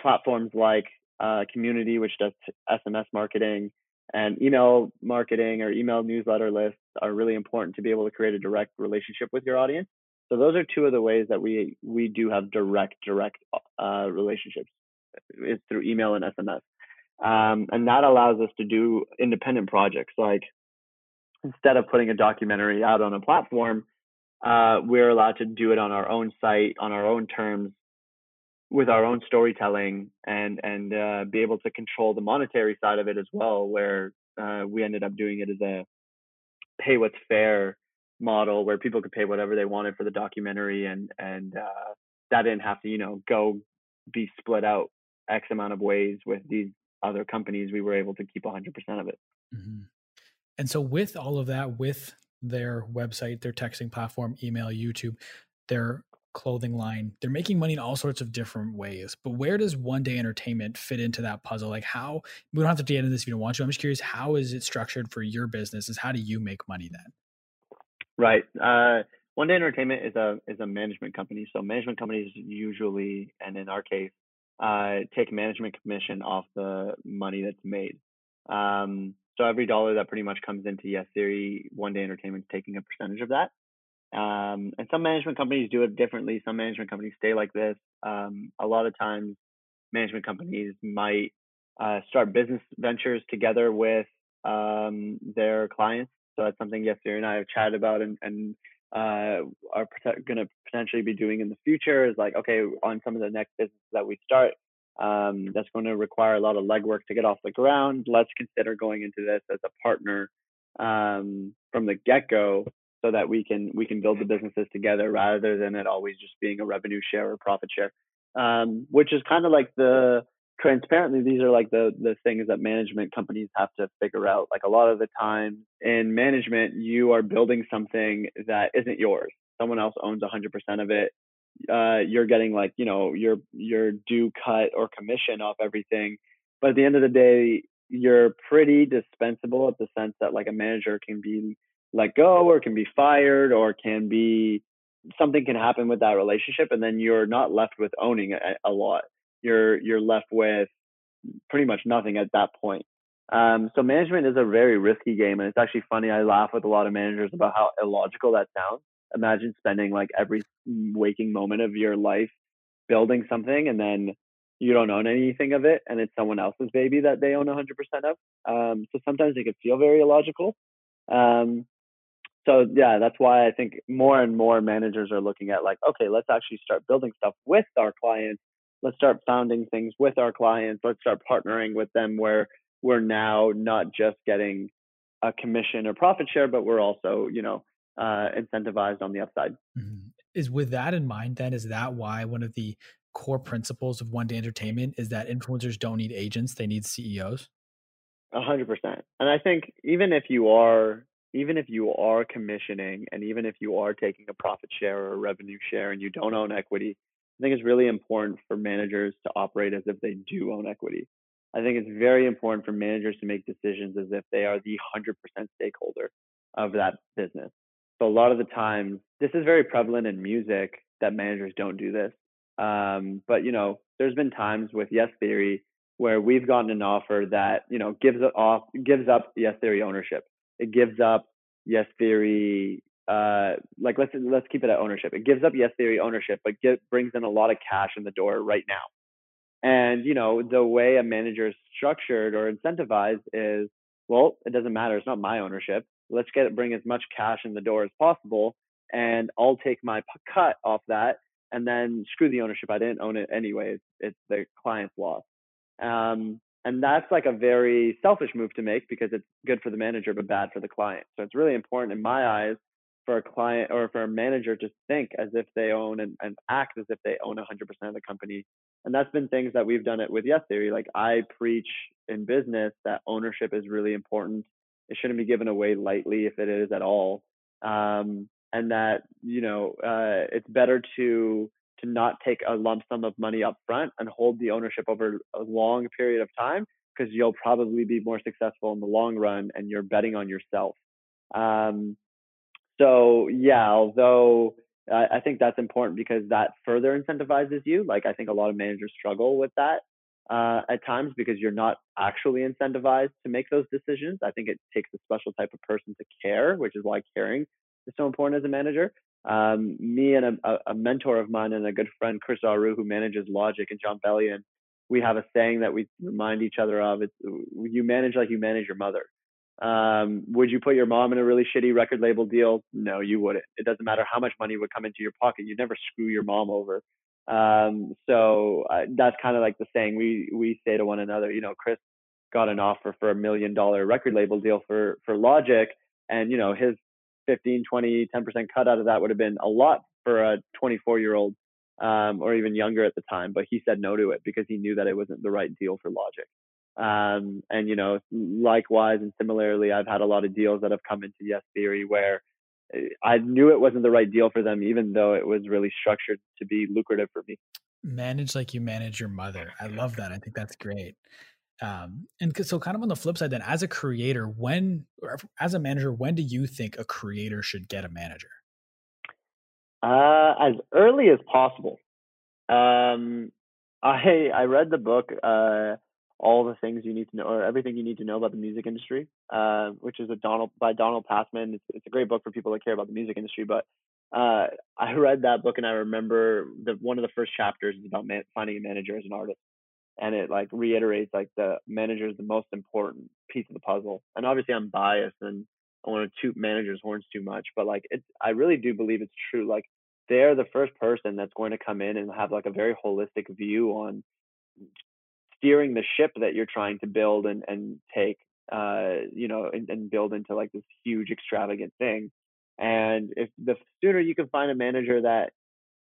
platforms like uh, Community, which does SMS marketing, and email marketing or email newsletter lists are really important to be able to create a direct relationship with your audience. So those are two of the ways that we we do have direct direct uh, relationships is through email and SMS, um, and that allows us to do independent projects like instead of putting a documentary out on a platform, uh, we're allowed to do it on our own site, on our own terms, with our own storytelling, and and uh, be able to control the monetary side of it as well. Where uh, we ended up doing it as a pay what's fair model, where people could pay whatever they wanted for the documentary, and and uh, that didn't have to you know go be split out x amount of ways with these other companies. We were able to keep 100% of it. Mm-hmm. And so, with all of that, with their website, their texting platform, email, YouTube, their clothing line, they're making money in all sorts of different ways. But where does one day entertainment fit into that puzzle? Like, how we don't have to get into this if you don't want to. I'm just curious, how is it structured for your business? Is how do you make money then? Right. Uh, one day entertainment is a is a management company. So management companies usually, and in our case, uh, take management commission off the money that's made. Um, so every dollar that pretty much comes into Yes Theory, One Day Entertainment's taking a percentage of that. Um, and some management companies do it differently. Some management companies stay like this. Um, a lot of times, management companies might uh, start business ventures together with um, their clients. So that's something Yes Theory and I have chatted about and, and uh, are going to potentially be doing in the future is like, okay, on some of the next businesses that we start, um, that's going to require a lot of legwork to get off the ground. Let's consider going into this as a partner um, from the get go, so that we can we can build the businesses together rather than it always just being a revenue share or profit share. Um, which is kind of like the transparently these are like the the things that management companies have to figure out like a lot of the time in management you are building something that isn't yours someone else owns 100% of it uh, you're getting like you know your your due cut or commission off everything but at the end of the day you're pretty dispensable at the sense that like a manager can be let go or can be fired or can be something can happen with that relationship and then you're not left with owning a, a lot. You're you're left with pretty much nothing at that point. Um, so management is a very risky game and it's actually funny i laugh with a lot of managers about how illogical that sounds imagine spending like every waking moment of your life building something and then you don't own anything of it and it's someone else's baby that they own 100% of um, so sometimes it can feel very illogical um, so yeah that's why i think more and more managers are looking at like okay let's actually start building stuff with our clients. Let's start founding things with our clients. Let's start partnering with them where we're now not just getting a commission or profit share but we're also you know uh, incentivized on the upside. Mm-hmm. Is with that in mind, then, is that why one of the core principles of One Day Entertainment is that influencers don't need agents; they need CEOs. A hundred percent. And I think even if you are, even if you are commissioning, and even if you are taking a profit share or a revenue share, and you don't own equity, I think it's really important for managers to operate as if they do own equity. I think it's very important for managers to make decisions as if they are the 100% stakeholder of that business. So a lot of the times, this is very prevalent in music that managers don't do this. Um, but you know, there's been times with Yes Theory where we've gotten an offer that you know gives off gives up Yes Theory ownership. It gives up Yes Theory uh, like let's let's keep it at ownership. It gives up Yes Theory ownership, but get, brings in a lot of cash in the door right now. And you know the way a manager is structured or incentivized is well, it doesn't matter. It's not my ownership let's get it bring as much cash in the door as possible and i'll take my cut off that and then screw the ownership. I didn't own it anyway. It's, it's the client's loss. Um, and that's like a very selfish move to make because it's good for the manager but bad for the client. So it's really important in my eyes for a client or for a manager to think as if they own and, and act as if they own 100% of the company. And that's been things that we've done it with yes theory. Like i preach in business that ownership is really important it shouldn't be given away lightly if it is at all. Um, and that you know uh, it's better to to not take a lump sum of money up front and hold the ownership over a long period of time because you'll probably be more successful in the long run and you're betting on yourself. Um, so yeah, although I, I think that's important because that further incentivizes you. Like I think a lot of managers struggle with that uh, at times because you're not actually incentivized to make those decisions. I think it takes a special type of person to care, which is why caring is so important as a manager. Um, me and a, a, mentor of mine and a good friend, Chris Zarou, who manages Logic and Jon Bellion, we have a saying that we remind each other of. It's you manage like you manage your mother. Um, would you put your mom in a really shitty record label deal? No, you wouldn't. It doesn't matter how much money would come into your pocket. You'd never screw your mom over. Um, so uh, that's kind of like the saying we we say to one another. You know, Chris got an offer for a million dollar record label deal for for Logic, and you know his 15, 20, 10 percent cut out of that would have been a lot for a 24 year old um, or even younger at the time. But he said no to it because he knew that it wasn't the right deal for Logic. Um, and you know, likewise and similarly, I've had a lot of deals that have come into Yes Theory where I knew it wasn't the right deal for them, even though it was really structured to be lucrative for me. Manage like you manage your mother. I love that. I think that's great. Um, and so, kind of on the flip side, then, as a creator, when, as a manager, when do you think a creator should get a manager? Uh, as early as possible. Um, I I read the book. Uh, all the things you need to know or everything you need to know about the music industry, uh, which is a Donald by Donald Passman. It's, it's a great book for people that care about the music industry. But uh, I read that book and I remember the one of the first chapters is about man, finding a manager as an artist, and it like reiterates like the manager is the most important piece of the puzzle. And obviously, I'm biased and I want to toot managers' horns too much, but like it's I really do believe it's true. Like they're the first person that's going to come in and have like a very holistic view on steering the ship that you're trying to build and and take uh you know and, and build into like this huge extravagant thing and if the sooner you can find a manager that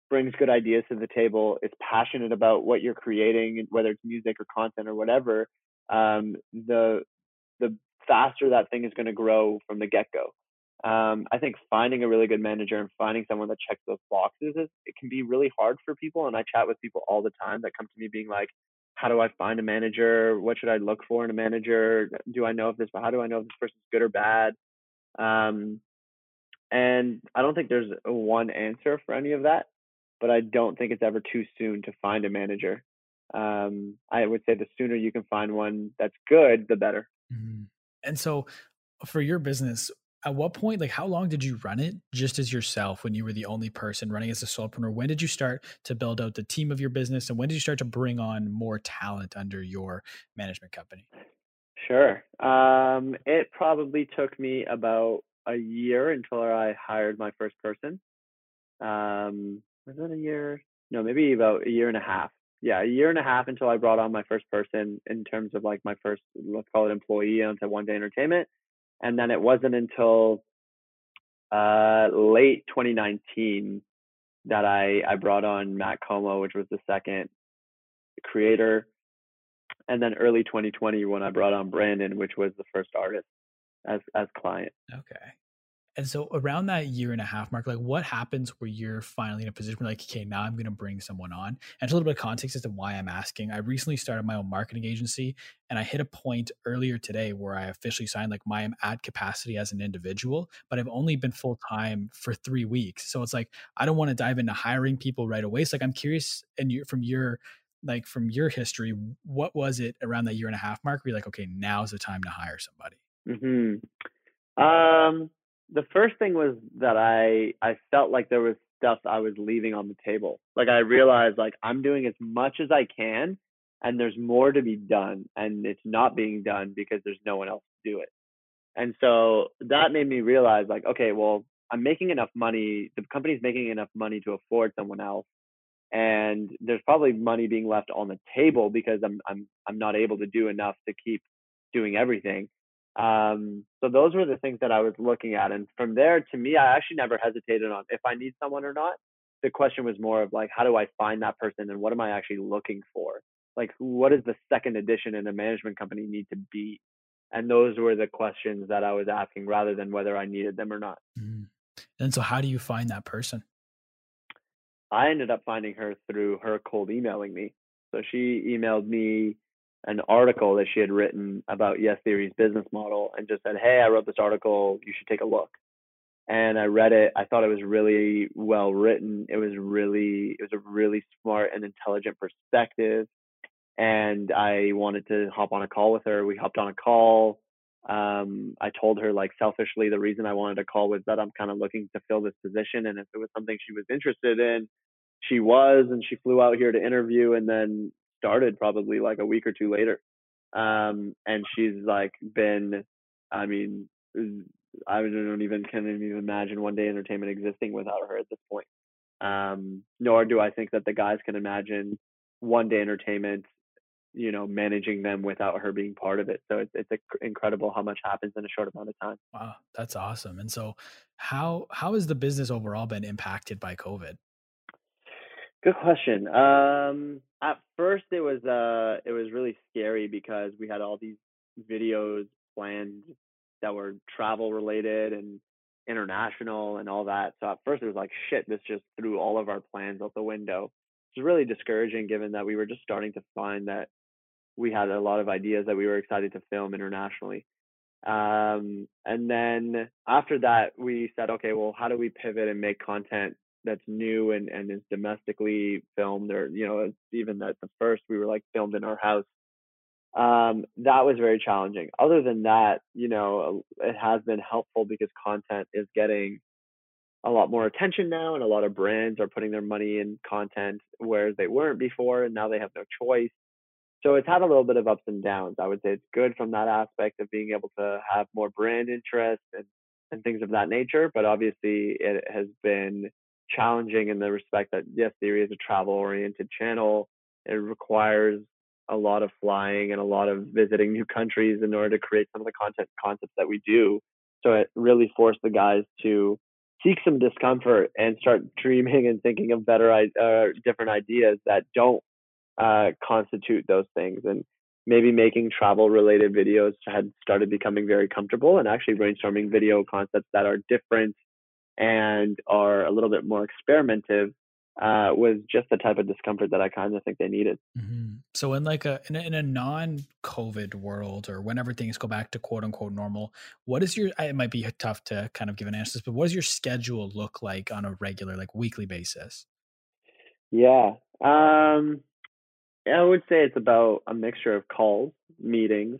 brings good ideas to the table, is passionate about what you're creating, whether it's music or content or whatever, um, the the faster that thing is going to grow from the get go. Um, I think finding a really good manager and finding someone that checks those boxes is it can be really hard for people. And I chat with people all the time that come to me being like, "How do I find a manager? What should I look for in a manager? Do I know if this? How do I know if this person's good or bad?" Um, and I don't think there's one answer for any of that, but I don't think it's ever too soon to find a manager. Um, I would say the sooner you can find one that's good, the better. Mm-hmm. And so, for your business, at what point, like, how long did you run it just as yourself when you were the only person running as a solopreneur? When did you start to build out the team of your business, and when did you start to bring on more talent under your management company? Sure. Um, it probably took me about a year until I hired my first person. Um, was it a year? No, maybe about a year and a half. Yeah, a year and a half until I brought on my first person in terms of like my first, let's call it employee onto One Day Entertainment. And then it wasn't until uh, late 2019 that I, I brought on Matt Komo, which was the second creator. And then early 2020 when I brought on Brandyn, which was the first artist as as client. Okay. And so around that year and a half mark, like what happens where you're finally in a position where like, okay, now I'm going to bring someone on. And a little bit of context as to why I'm asking. I recently started my own marketing agency and I hit a point earlier today where I officially signed like my am at capacity as an individual, but I've only been full time for three weeks. So it's like I don't want to dive into hiring people right away. So like I'm curious and you from your like from your history, what was it around that year and a half mark where you're like, okay, now's the time to hire somebody? Mm-hmm. Um, the first thing was that I I felt like there was stuff I was leaving on the table. Like I realized like I'm doing as much as I can, and there's more to be done, and it's not being done because there's no one else to do it. And so that made me realize like, okay, well, I'm making enough money. The company's making enough money to afford someone else, and there's probably money being left on the table because I'm I'm I'm not able to do enough to keep doing everything. Um, so those were the things that I was looking at. And from there, to me, I actually never hesitated on if I need someone or not. The question was more of like, how do I find that person and what am I actually looking for? Like, what does the second edition in a management company need to be? And those were the questions that I was asking rather than whether I needed them or not. Mm-hmm. And so, how do you find that person? I ended up finding her through her cold emailing me. So she emailed me an article that she had written about Yes Theory's business model and just said, Hey, I wrote this article. You should take a look. And I read it. I thought it was really well written. It was really, it was a really smart and intelligent perspective. And I wanted to hop on a call with her. We hopped on a call. Um, I told her like selfishly the reason I wanted to call was that I'm kind of looking to fill this position. And if it was something she was interested in, she was, and she flew out here to interview. And then started probably like a week or two later. Um, and she's like been, I mean, I don't even can even imagine one day entertainment existing without her at this point. Um, nor do I think that the guys can imagine one day entertainment, you know, managing them without her being part of it. So it's it's incredible how much happens in a short amount of time. Wow, that's awesome. And so, how how has the business overall been impacted by COVID? Good question. Um, at first, it was uh, it was really scary because we had all these videos planned that were travel related and international and all that. So at first, it was like, shit, this just threw all of our plans out the window. It was really discouraging, given that we were just starting to find that we had a lot of ideas that we were excited to film internationally. Um, and then after that, we said, okay, well, how do we pivot and make content that's new and and is domestically filmed or you know even at the first we were like filmed in our house um that was very challenging other than that you know it has been helpful because content is getting a lot more attention now, and a lot of brands are putting their money in content whereas they weren't before, and now they have no choice. So it's had a little bit of ups and downs. I would say it's good from that aspect of being able to have more brand interest and, and things of that nature. But obviously, it has been challenging in the respect that yes, Theory is a travel oriented channel. It requires a lot of flying and a lot of visiting new countries in order to create some of the content concepts that we do. So it really forced the guys to seek some discomfort and start dreaming and thinking of better, uh, different ideas that don't uh, constitute those things. And maybe making travel related videos had started becoming very comfortable and actually brainstorming video concepts that are different and are a little bit more experimentative uh, was just the type of discomfort that I kind of think they needed. Mm-hmm. So in like a in a, in a non-COVID world, or whenever things go back to quote unquote normal, what is your? It might be tough to kind of give an answer, but what does your schedule look like on a regular, like weekly basis? Yeah, um, I would say it's about a mixture of calls, meetings,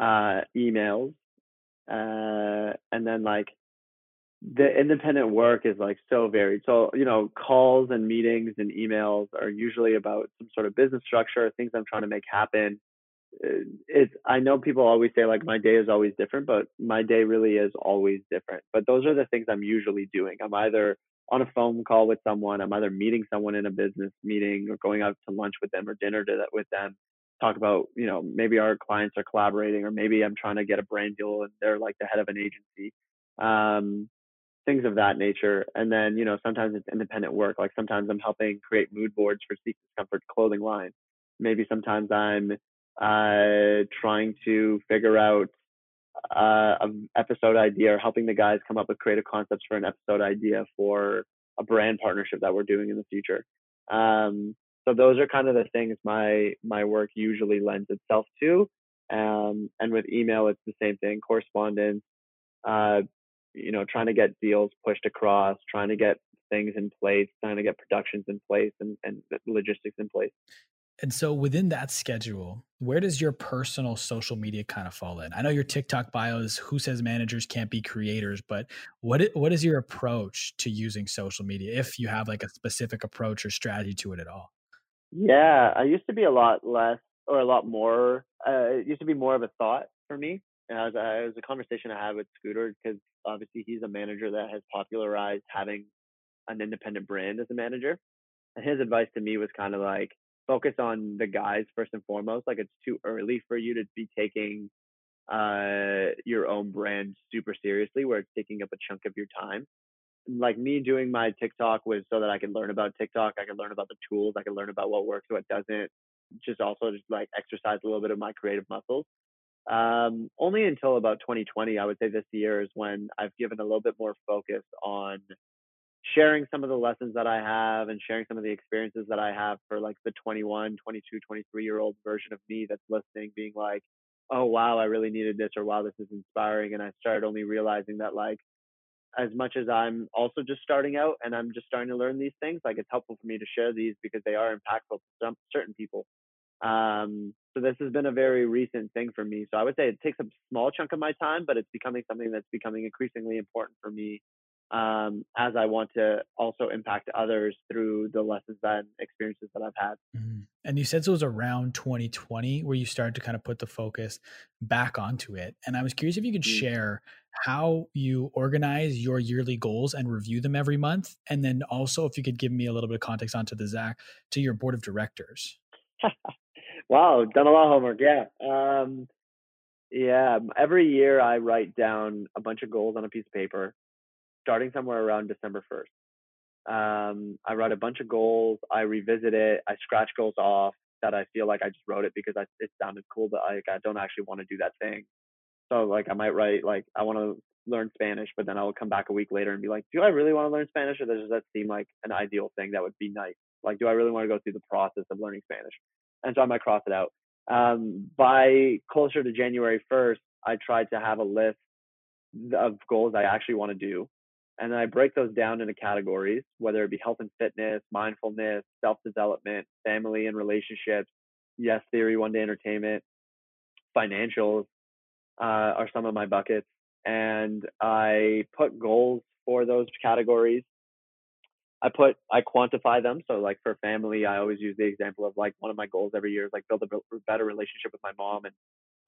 uh, emails, uh, and then like the independent work is like so varied. So, you know, calls and meetings and emails are usually about some sort of business structure, things I'm trying to make happen. Uh, it's, I know people always say like my day is always different, but my day really is always different. But those are the things I'm usually doing. I'm either on a phone call with someone, I'm either meeting someone in a business meeting or going out to lunch with them or dinner to, with them talk about you know maybe our clients are collaborating or maybe i'm trying to get a brand deal and they're like the head of an agency um, things of that nature. And then, you know, sometimes it's independent work. Like sometimes I'm helping create mood boards for Seek Discomfort clothing line. Maybe sometimes I'm uh, trying to figure out uh, an episode idea or helping the guys come up with creative concepts for an episode idea for a brand partnership that we're doing in the future. Um, so those are kind of the things my my work usually lends itself to. Um, and with email, it's the same thing: correspondence, uh, you know, trying to get deals pushed across, trying to get things in place, trying to get productions in place and, and logistics in place. And so within that schedule, where does your personal social media kind of fall in? I know your TikTok bio is who says managers can't be creators, but what what is your approach to using social media if you have like a specific approach or strategy to it at all? Yeah, I used to be a lot less or a lot more uh, it used to be more of a thought for me. And was, uh, it was a conversation I had with Scooter because obviously he's a manager that has popularized having an independent brand as a manager. And his advice to me was kind of like focus on the guys first and foremost. Like it's too early for you to be taking uh, your own brand super seriously, where it's taking up a chunk of your time. Like me doing my TikTok was so that I could learn about TikTok, I could learn about the tools, I could learn about what works, what doesn't. Just also just like exercise a little bit of my creative muscles. Um, only until about 2020, I would say this year is when I've given a little bit more focus on sharing some of the lessons that I have and sharing some of the experiences that I have for like the 21, 22, 23 year old version of me that's listening, being like, oh, wow, I really needed this, or wow, this is inspiring. And I started only realizing that, like, as much as I'm also just starting out and I'm just starting to learn these things, like, it's helpful for me to share these because they are impactful to some certain people. Um, so this has been a very recent thing for me. So I would say it takes a small chunk of my time, but it's becoming something that's becoming increasingly important for me um, as I want to also impact others through the lessons and experiences that I've had. Mm-hmm. And you said so it was around 2020 where you started to kind of put the focus back onto it. And I was curious if you could mm-hmm. share how you organize your yearly goals and review them every month. And then also if you could give me a little bit of context onto the Zack to your board of directors. Wow, done a lot of homework. Yeah. Um, yeah. Every year I write down a bunch of goals on a piece of paper, starting somewhere around December 1st. Um, I write a bunch of goals. I revisit it. I scratch goals off that I feel like I just wrote it because I, it sounded cool, but like I don't actually want to do that thing. So like I might write like I want to learn Spanish, but then I will come back a week later and be like, do I really want to learn Spanish, or does that seem like an ideal thing that would be nice? Like, do I really want to go through the process of learning Spanish? And so I might cross it out. Um, by closer to January 1st, I tried to have a list of goals I actually want to do. And then I break those down into categories, whether it be health and fitness, mindfulness, self development, family and relationships, yes theory, one day entertainment, financials uh, are some of my buckets. And I put goals for those categories. I put I quantify them. So like for family, I always use the example of like one of my goals every year is like build a better relationship with my mom, and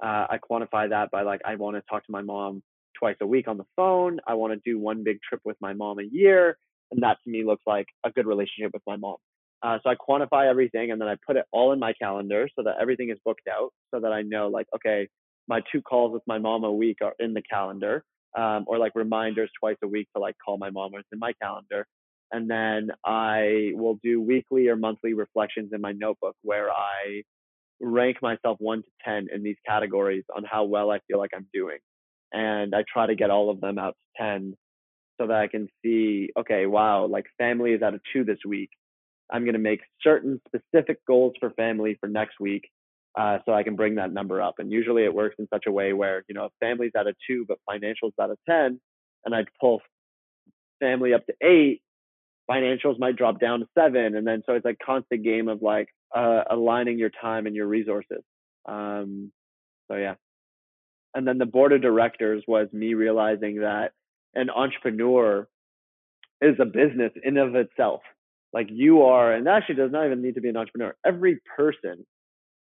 uh, I quantify that by like I want to talk to my mom twice a week on the phone. I want to do one big trip with my mom a year, and that to me looks like a good relationship with my mom. Uh, so I quantify everything and then I put it all in my calendar so that everything is booked out so that I know like, okay, my two calls with my mom a week are in the calendar um, or like reminders twice a week to like call my mom or it's in my calendar. And then I will do weekly or monthly reflections in my notebook where I rank myself one to 10 in these categories on how well I feel like I'm doing. And I try to get all of them out to 10 so that I can see, okay, wow, like family is at a two this week. I'm going to make certain specific goals for family for next week uh, so I can bring that number up. And usually it works in such a way where, you know, if family's at a two, but financials at a 10, and I'd pull family up to eight, financials might drop down to seven. And then so it's like constant game of like uh, aligning your time and your resources. Um, so yeah. And then the board of directors was me realizing that an entrepreneur is a business in of itself. Like you are, and actually does not even need to be an entrepreneur. Every person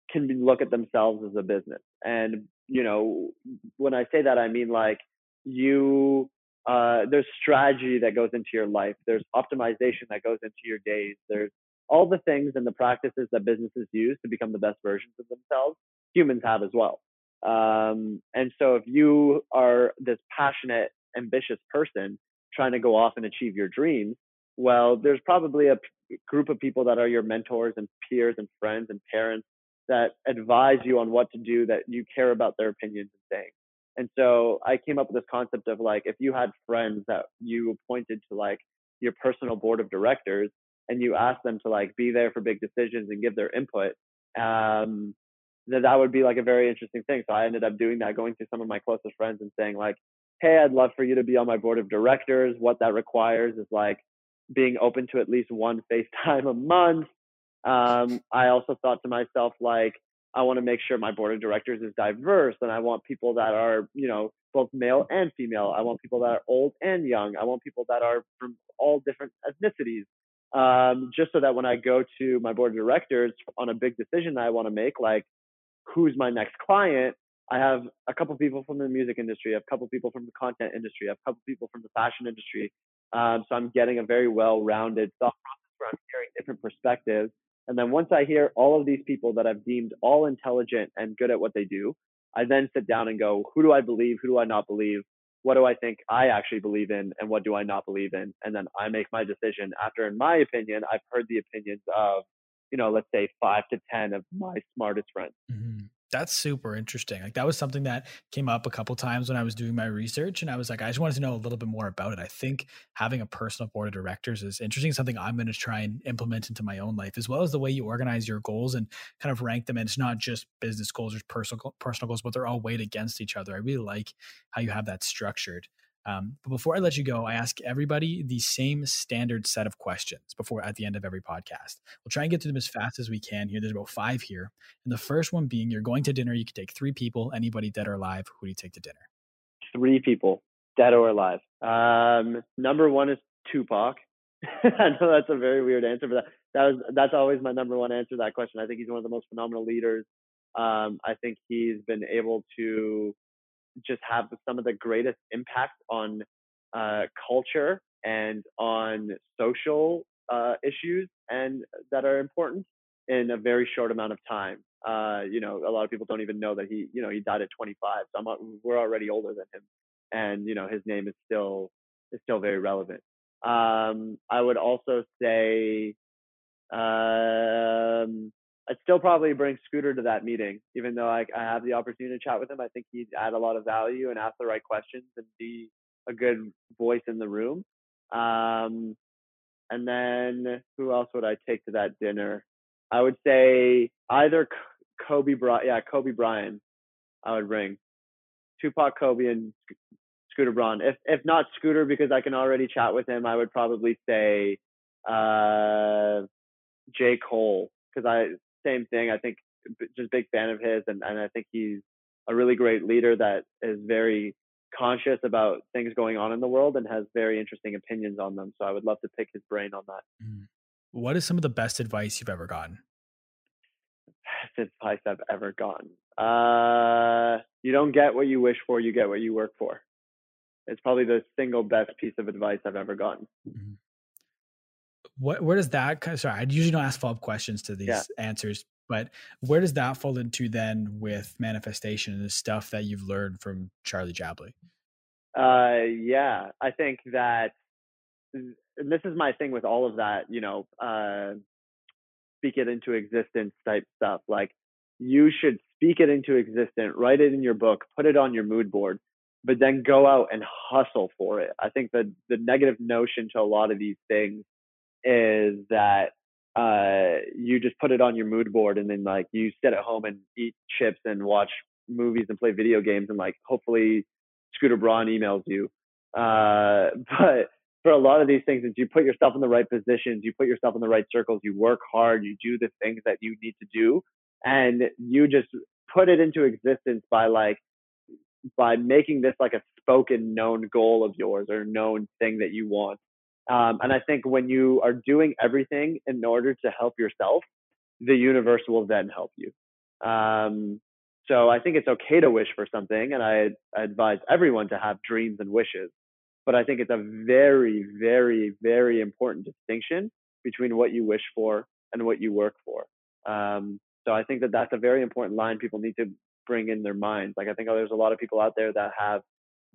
can be, look at themselves as a business. And, you know, when I say that, I mean like you, uh, there's strategy that goes into your life. There's optimization that goes into your days. There's all the things and the practices that businesses use to become the best versions of themselves. Humans have as well. Um, and so if you are this passionate, ambitious person trying to go off and achieve your dreams, well, there's probably a p- group of people that are your mentors and peers and friends and parents that advise you on what to do that you care about their opinions and saying. And so I came up with this concept of like, if you had friends that you appointed to like your personal board of directors and you asked them to like be there for big decisions and give their input, um, that that would be like a very interesting thing. So I ended up doing that, going to some of my closest friends and saying like, Hey, I'd love for you to be on my board of directors. What that requires is like being open to at least one FaceTime a month. Um, I also thought to myself, like, I want to make sure my board of directors is diverse and I want people that are, you know, both male and female. I want people that are old and young. I want people that are from all different ethnicities. Um, just so that when I go to my board of directors on a big decision that I want to make, like who's my next client, I have a couple people from the music industry, a couple people from the content industry, a couple people from the fashion industry, um, so I'm getting a very well-rounded thought process where I'm hearing different perspectives. And then once I hear all of these people that I've deemed all intelligent and good at what they do, I then sit down and go, who do I believe? Who do I not believe? What do I think I actually believe in? And what do I not believe in? And then I make my decision after, in my opinion, I've heard the opinions of, you know, let's say five to 10 of my smartest friends. Mm-hmm. That's super interesting. Like that was something that came up a couple times when I was doing my research and I was like I just wanted to know a little bit more about it. I think having a personal board of directors is interesting, something I'm going to try and implement into my own life as well as the way you organize your goals and kind of rank them and it's not just business goals or personal personal goals but they're all weighed against each other. I really like how you have that structured. Um, but before I let you go, I ask everybody the same standard set of questions before at the end of every podcast. We'll try and get through them as fast as we can here. There's about five here. And the first one being you're going to dinner, you can take three people, anybody dead or alive. Who do you take to dinner? Three people, dead or alive. Um, number one is Tupac. I know that's a very weird answer, but that, that was that's always my number one answer to that question. I think he's one of the most phenomenal leaders. Um, I think he's been able to just have some of the greatest impact on uh, culture and on social uh, issues and that are important in a very short amount of time. Uh, you know, a lot of people don't even know that he, you know, he died at 25. So we're already older than him, and you know, his name is still is still very relevant. Um, I would also say um, I'd still probably bring Scooter to that meeting, even though I, I have the opportunity to chat with him. I think he'd add a lot of value and ask the right questions and be a good voice in the room. Um, and then who else would I take to that dinner? I would say either Kobe Bryant, yeah, Kobe Bryant. I would bring Tupac, Kobe, and Scooter Braun. If if not Scooter, because I can already chat with him, I would probably say uh, J Cole because I same thing. I think just big fan of his, and, and I think he's a really great leader that is very conscious about things going on in the world and has very interesting opinions on them. So I would love to pick his brain on that. Mm. What is some of the best advice you've ever gotten? Best advice I've ever gotten. Uh, you don't get what you wish for, you get what you work for. It's probably the single best piece of advice I've ever gotten. Mm-hmm. What where does that sorry, I usually don't ask follow-up questions to these yeah. answers, but where does that fall into then with manifestation and the stuff that you've learned from Charlie Jabaley? Uh yeah, I think that this is my thing with all of that, you know, uh speak it into existence type stuff. Like you should speak it into existence, write it in your book, put it on your mood board, but then go out and hustle for it. I think that the negative notion to a lot of these things is that uh, you just put it on your mood board and then like you sit at home and eat chips and watch movies and play video games and like hopefully Scooter Braun emails you. Uh, but for a lot of these things, is you put yourself in the right positions, you put yourself in the right circles, you work hard, you do the things that you need to do, and you just put it into existence by like by making this like a spoken known goal of yours or known thing that you want. Um, and I think when you are doing everything in order to help yourself, the universe will then help you. Um, so I think it's okay to wish for something, and I, I advise everyone to have dreams and wishes. But I think it's a very, very, very important distinction between what you wish for and what you work for. Um, so I think that that's a very important line people need to bring in their minds. Like I think there's a lot of people out there that have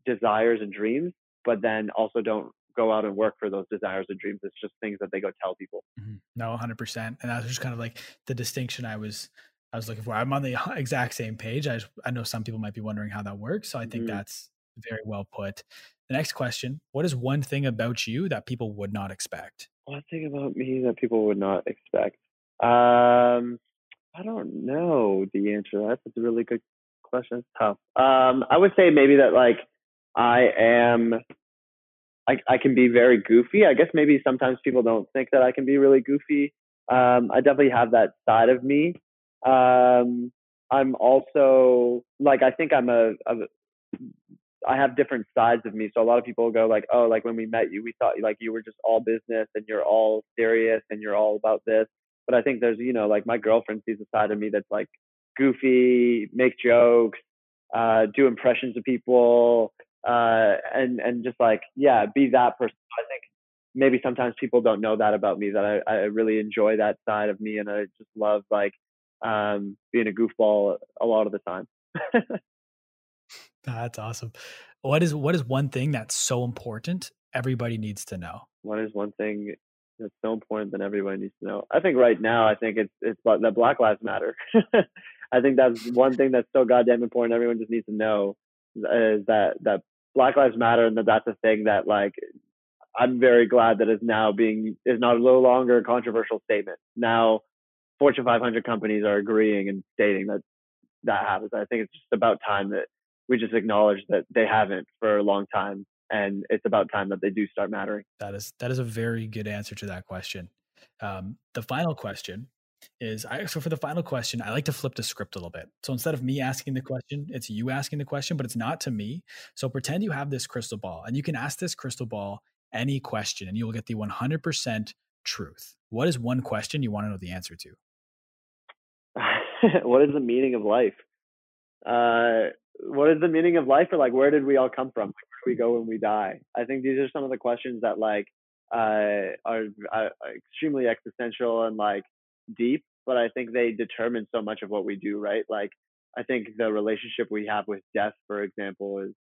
desires and dreams, but then also don't go out and work for those desires and dreams. It's just things that they go tell people. Mm-hmm. No, 100%. And that's just kind of like the distinction I was I was looking for. I'm on the exact same page. I just, I know some people might be wondering how that works, so I think mm-hmm. that's very well put. The next question, what is one thing about you that people would not expect? One thing about me that people would not expect. Um I don't know the answer. That's a really good question. It's tough. Um, I would say maybe that like I am, I I can be very goofy. I guess maybe sometimes people don't think that I can be really goofy. Um, I definitely have that side of me. Um, I'm also like I think I'm a, a I have different sides of me. So a lot of people go like, oh, like when we met you, we thought like you were just all business and you're all serious and you're all about this. But I think there's, you know, like my girlfriend sees a side of me that's like goofy, make jokes, uh, do impressions of people, uh, and and just like yeah, be that person. I think maybe sometimes people don't know that about me. That I I really enjoy that side of me, and I just love like um, being a goofball a lot of the time. that's awesome. What is what is one thing that's so important everybody needs to know? What is one thing that's so important that everybody needs to know. I think right now, I think it's it's that Black Lives Matter. I think that's one thing that's so goddamn important. Everyone just needs to know is that that Black Lives Matter and that that's a thing that like I'm very glad that is now being is not no longer a controversial statement. Now, Fortune 500 companies are agreeing and stating that that happens. I think it's just about time that we just acknowledge that they haven't for a long time and it's about time that they do start mattering. That is that is a very good answer to that question. Um, the final question is I so for the final question, I like to flip the script a little bit. So instead of me asking the question, it's you asking the question, but it's not to me. So pretend you have this crystal ball and you can ask this crystal ball any question and you will get the 100% truth. What is one question you want to know the answer to? what is the meaning of life? Uh, what is the meaning of life or like where did we all come from? Where do we go when we die? I think these are some of the questions that like uh, are, are extremely existential and like deep, but I think they determine so much of what we do, right? Like I think the relationship we have with death, for example, is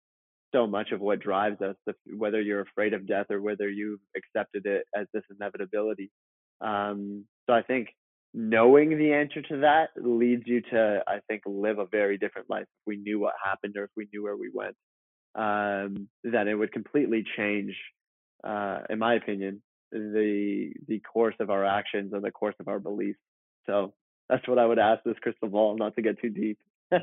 so much of what drives us, whether you're afraid of death or whether you've accepted it as this inevitability. Um, so I think knowing the answer to that leads you to, I think, live a very different life. If we knew what happened or if we knew where we went, um, then it would completely change, uh, in my opinion, the the course of our actions and the course of our beliefs. So that's what I would ask this crystal ball, not to get too deep.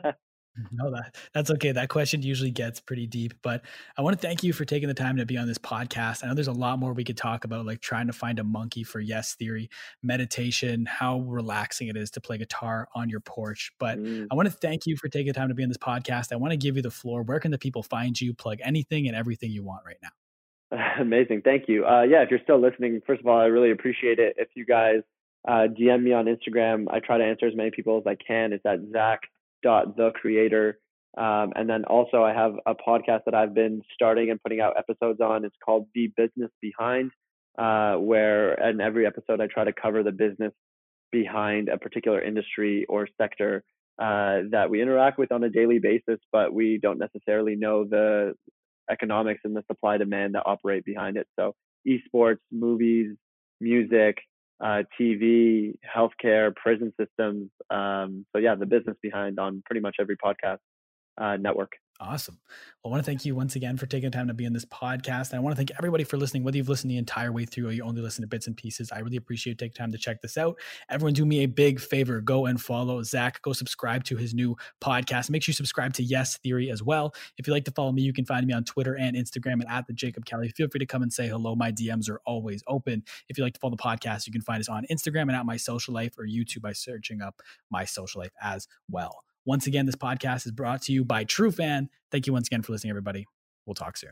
No, that that's okay. That question usually gets pretty deep, but I want to thank you for taking the time to be on this podcast. I know there's a lot more we could talk about, like trying to find a monkey for yes theory, meditation, how relaxing it is to play guitar on your porch. But mm. I want to thank you for taking the time to be on this podcast. I want to give you the floor. Where can the people find you? Plug anything and everything you want right now. Amazing, thank you. Uh, yeah, if you're still listening, first of all, I really appreciate it. If you guys uh, DM me on Instagram, I try to answer as many people as I can. It's at Zack dot the creator. Um, and then also I have a podcast that I've been starting and putting out episodes on. It's called The Business Behind, uh, where in every episode I try to cover the business behind a particular industry or sector uh, that we interact with on a daily basis, but we don't necessarily know the economics and the supply demand that operate behind it. So esports, movies, music, uh, TV, healthcare, prison systems. Um, so yeah, the business behind on pretty much every podcast uh, network. Awesome. Well, I want to thank you once again for taking the time to be in this podcast. And I want to thank everybody for listening, whether you've listened the entire way through or you only listen to bits and pieces. I really appreciate you taking time to check this out. Everyone, do me a big favor go and follow Zack. Go subscribe to his new podcast. Make sure you subscribe to Yes Theory as well. If you'd like to follow me, you can find me on Twitter and Instagram and at the Jacob Kelly. Feel free to come and say hello. My DMs are always open. If you'd like to follow the podcast, you can find us on Instagram and at My Social Life or YouTube by searching up My Social Life as well. Once again, this podcast is brought to you by True Fan. Thank you once again for listening, everybody. We'll talk soon.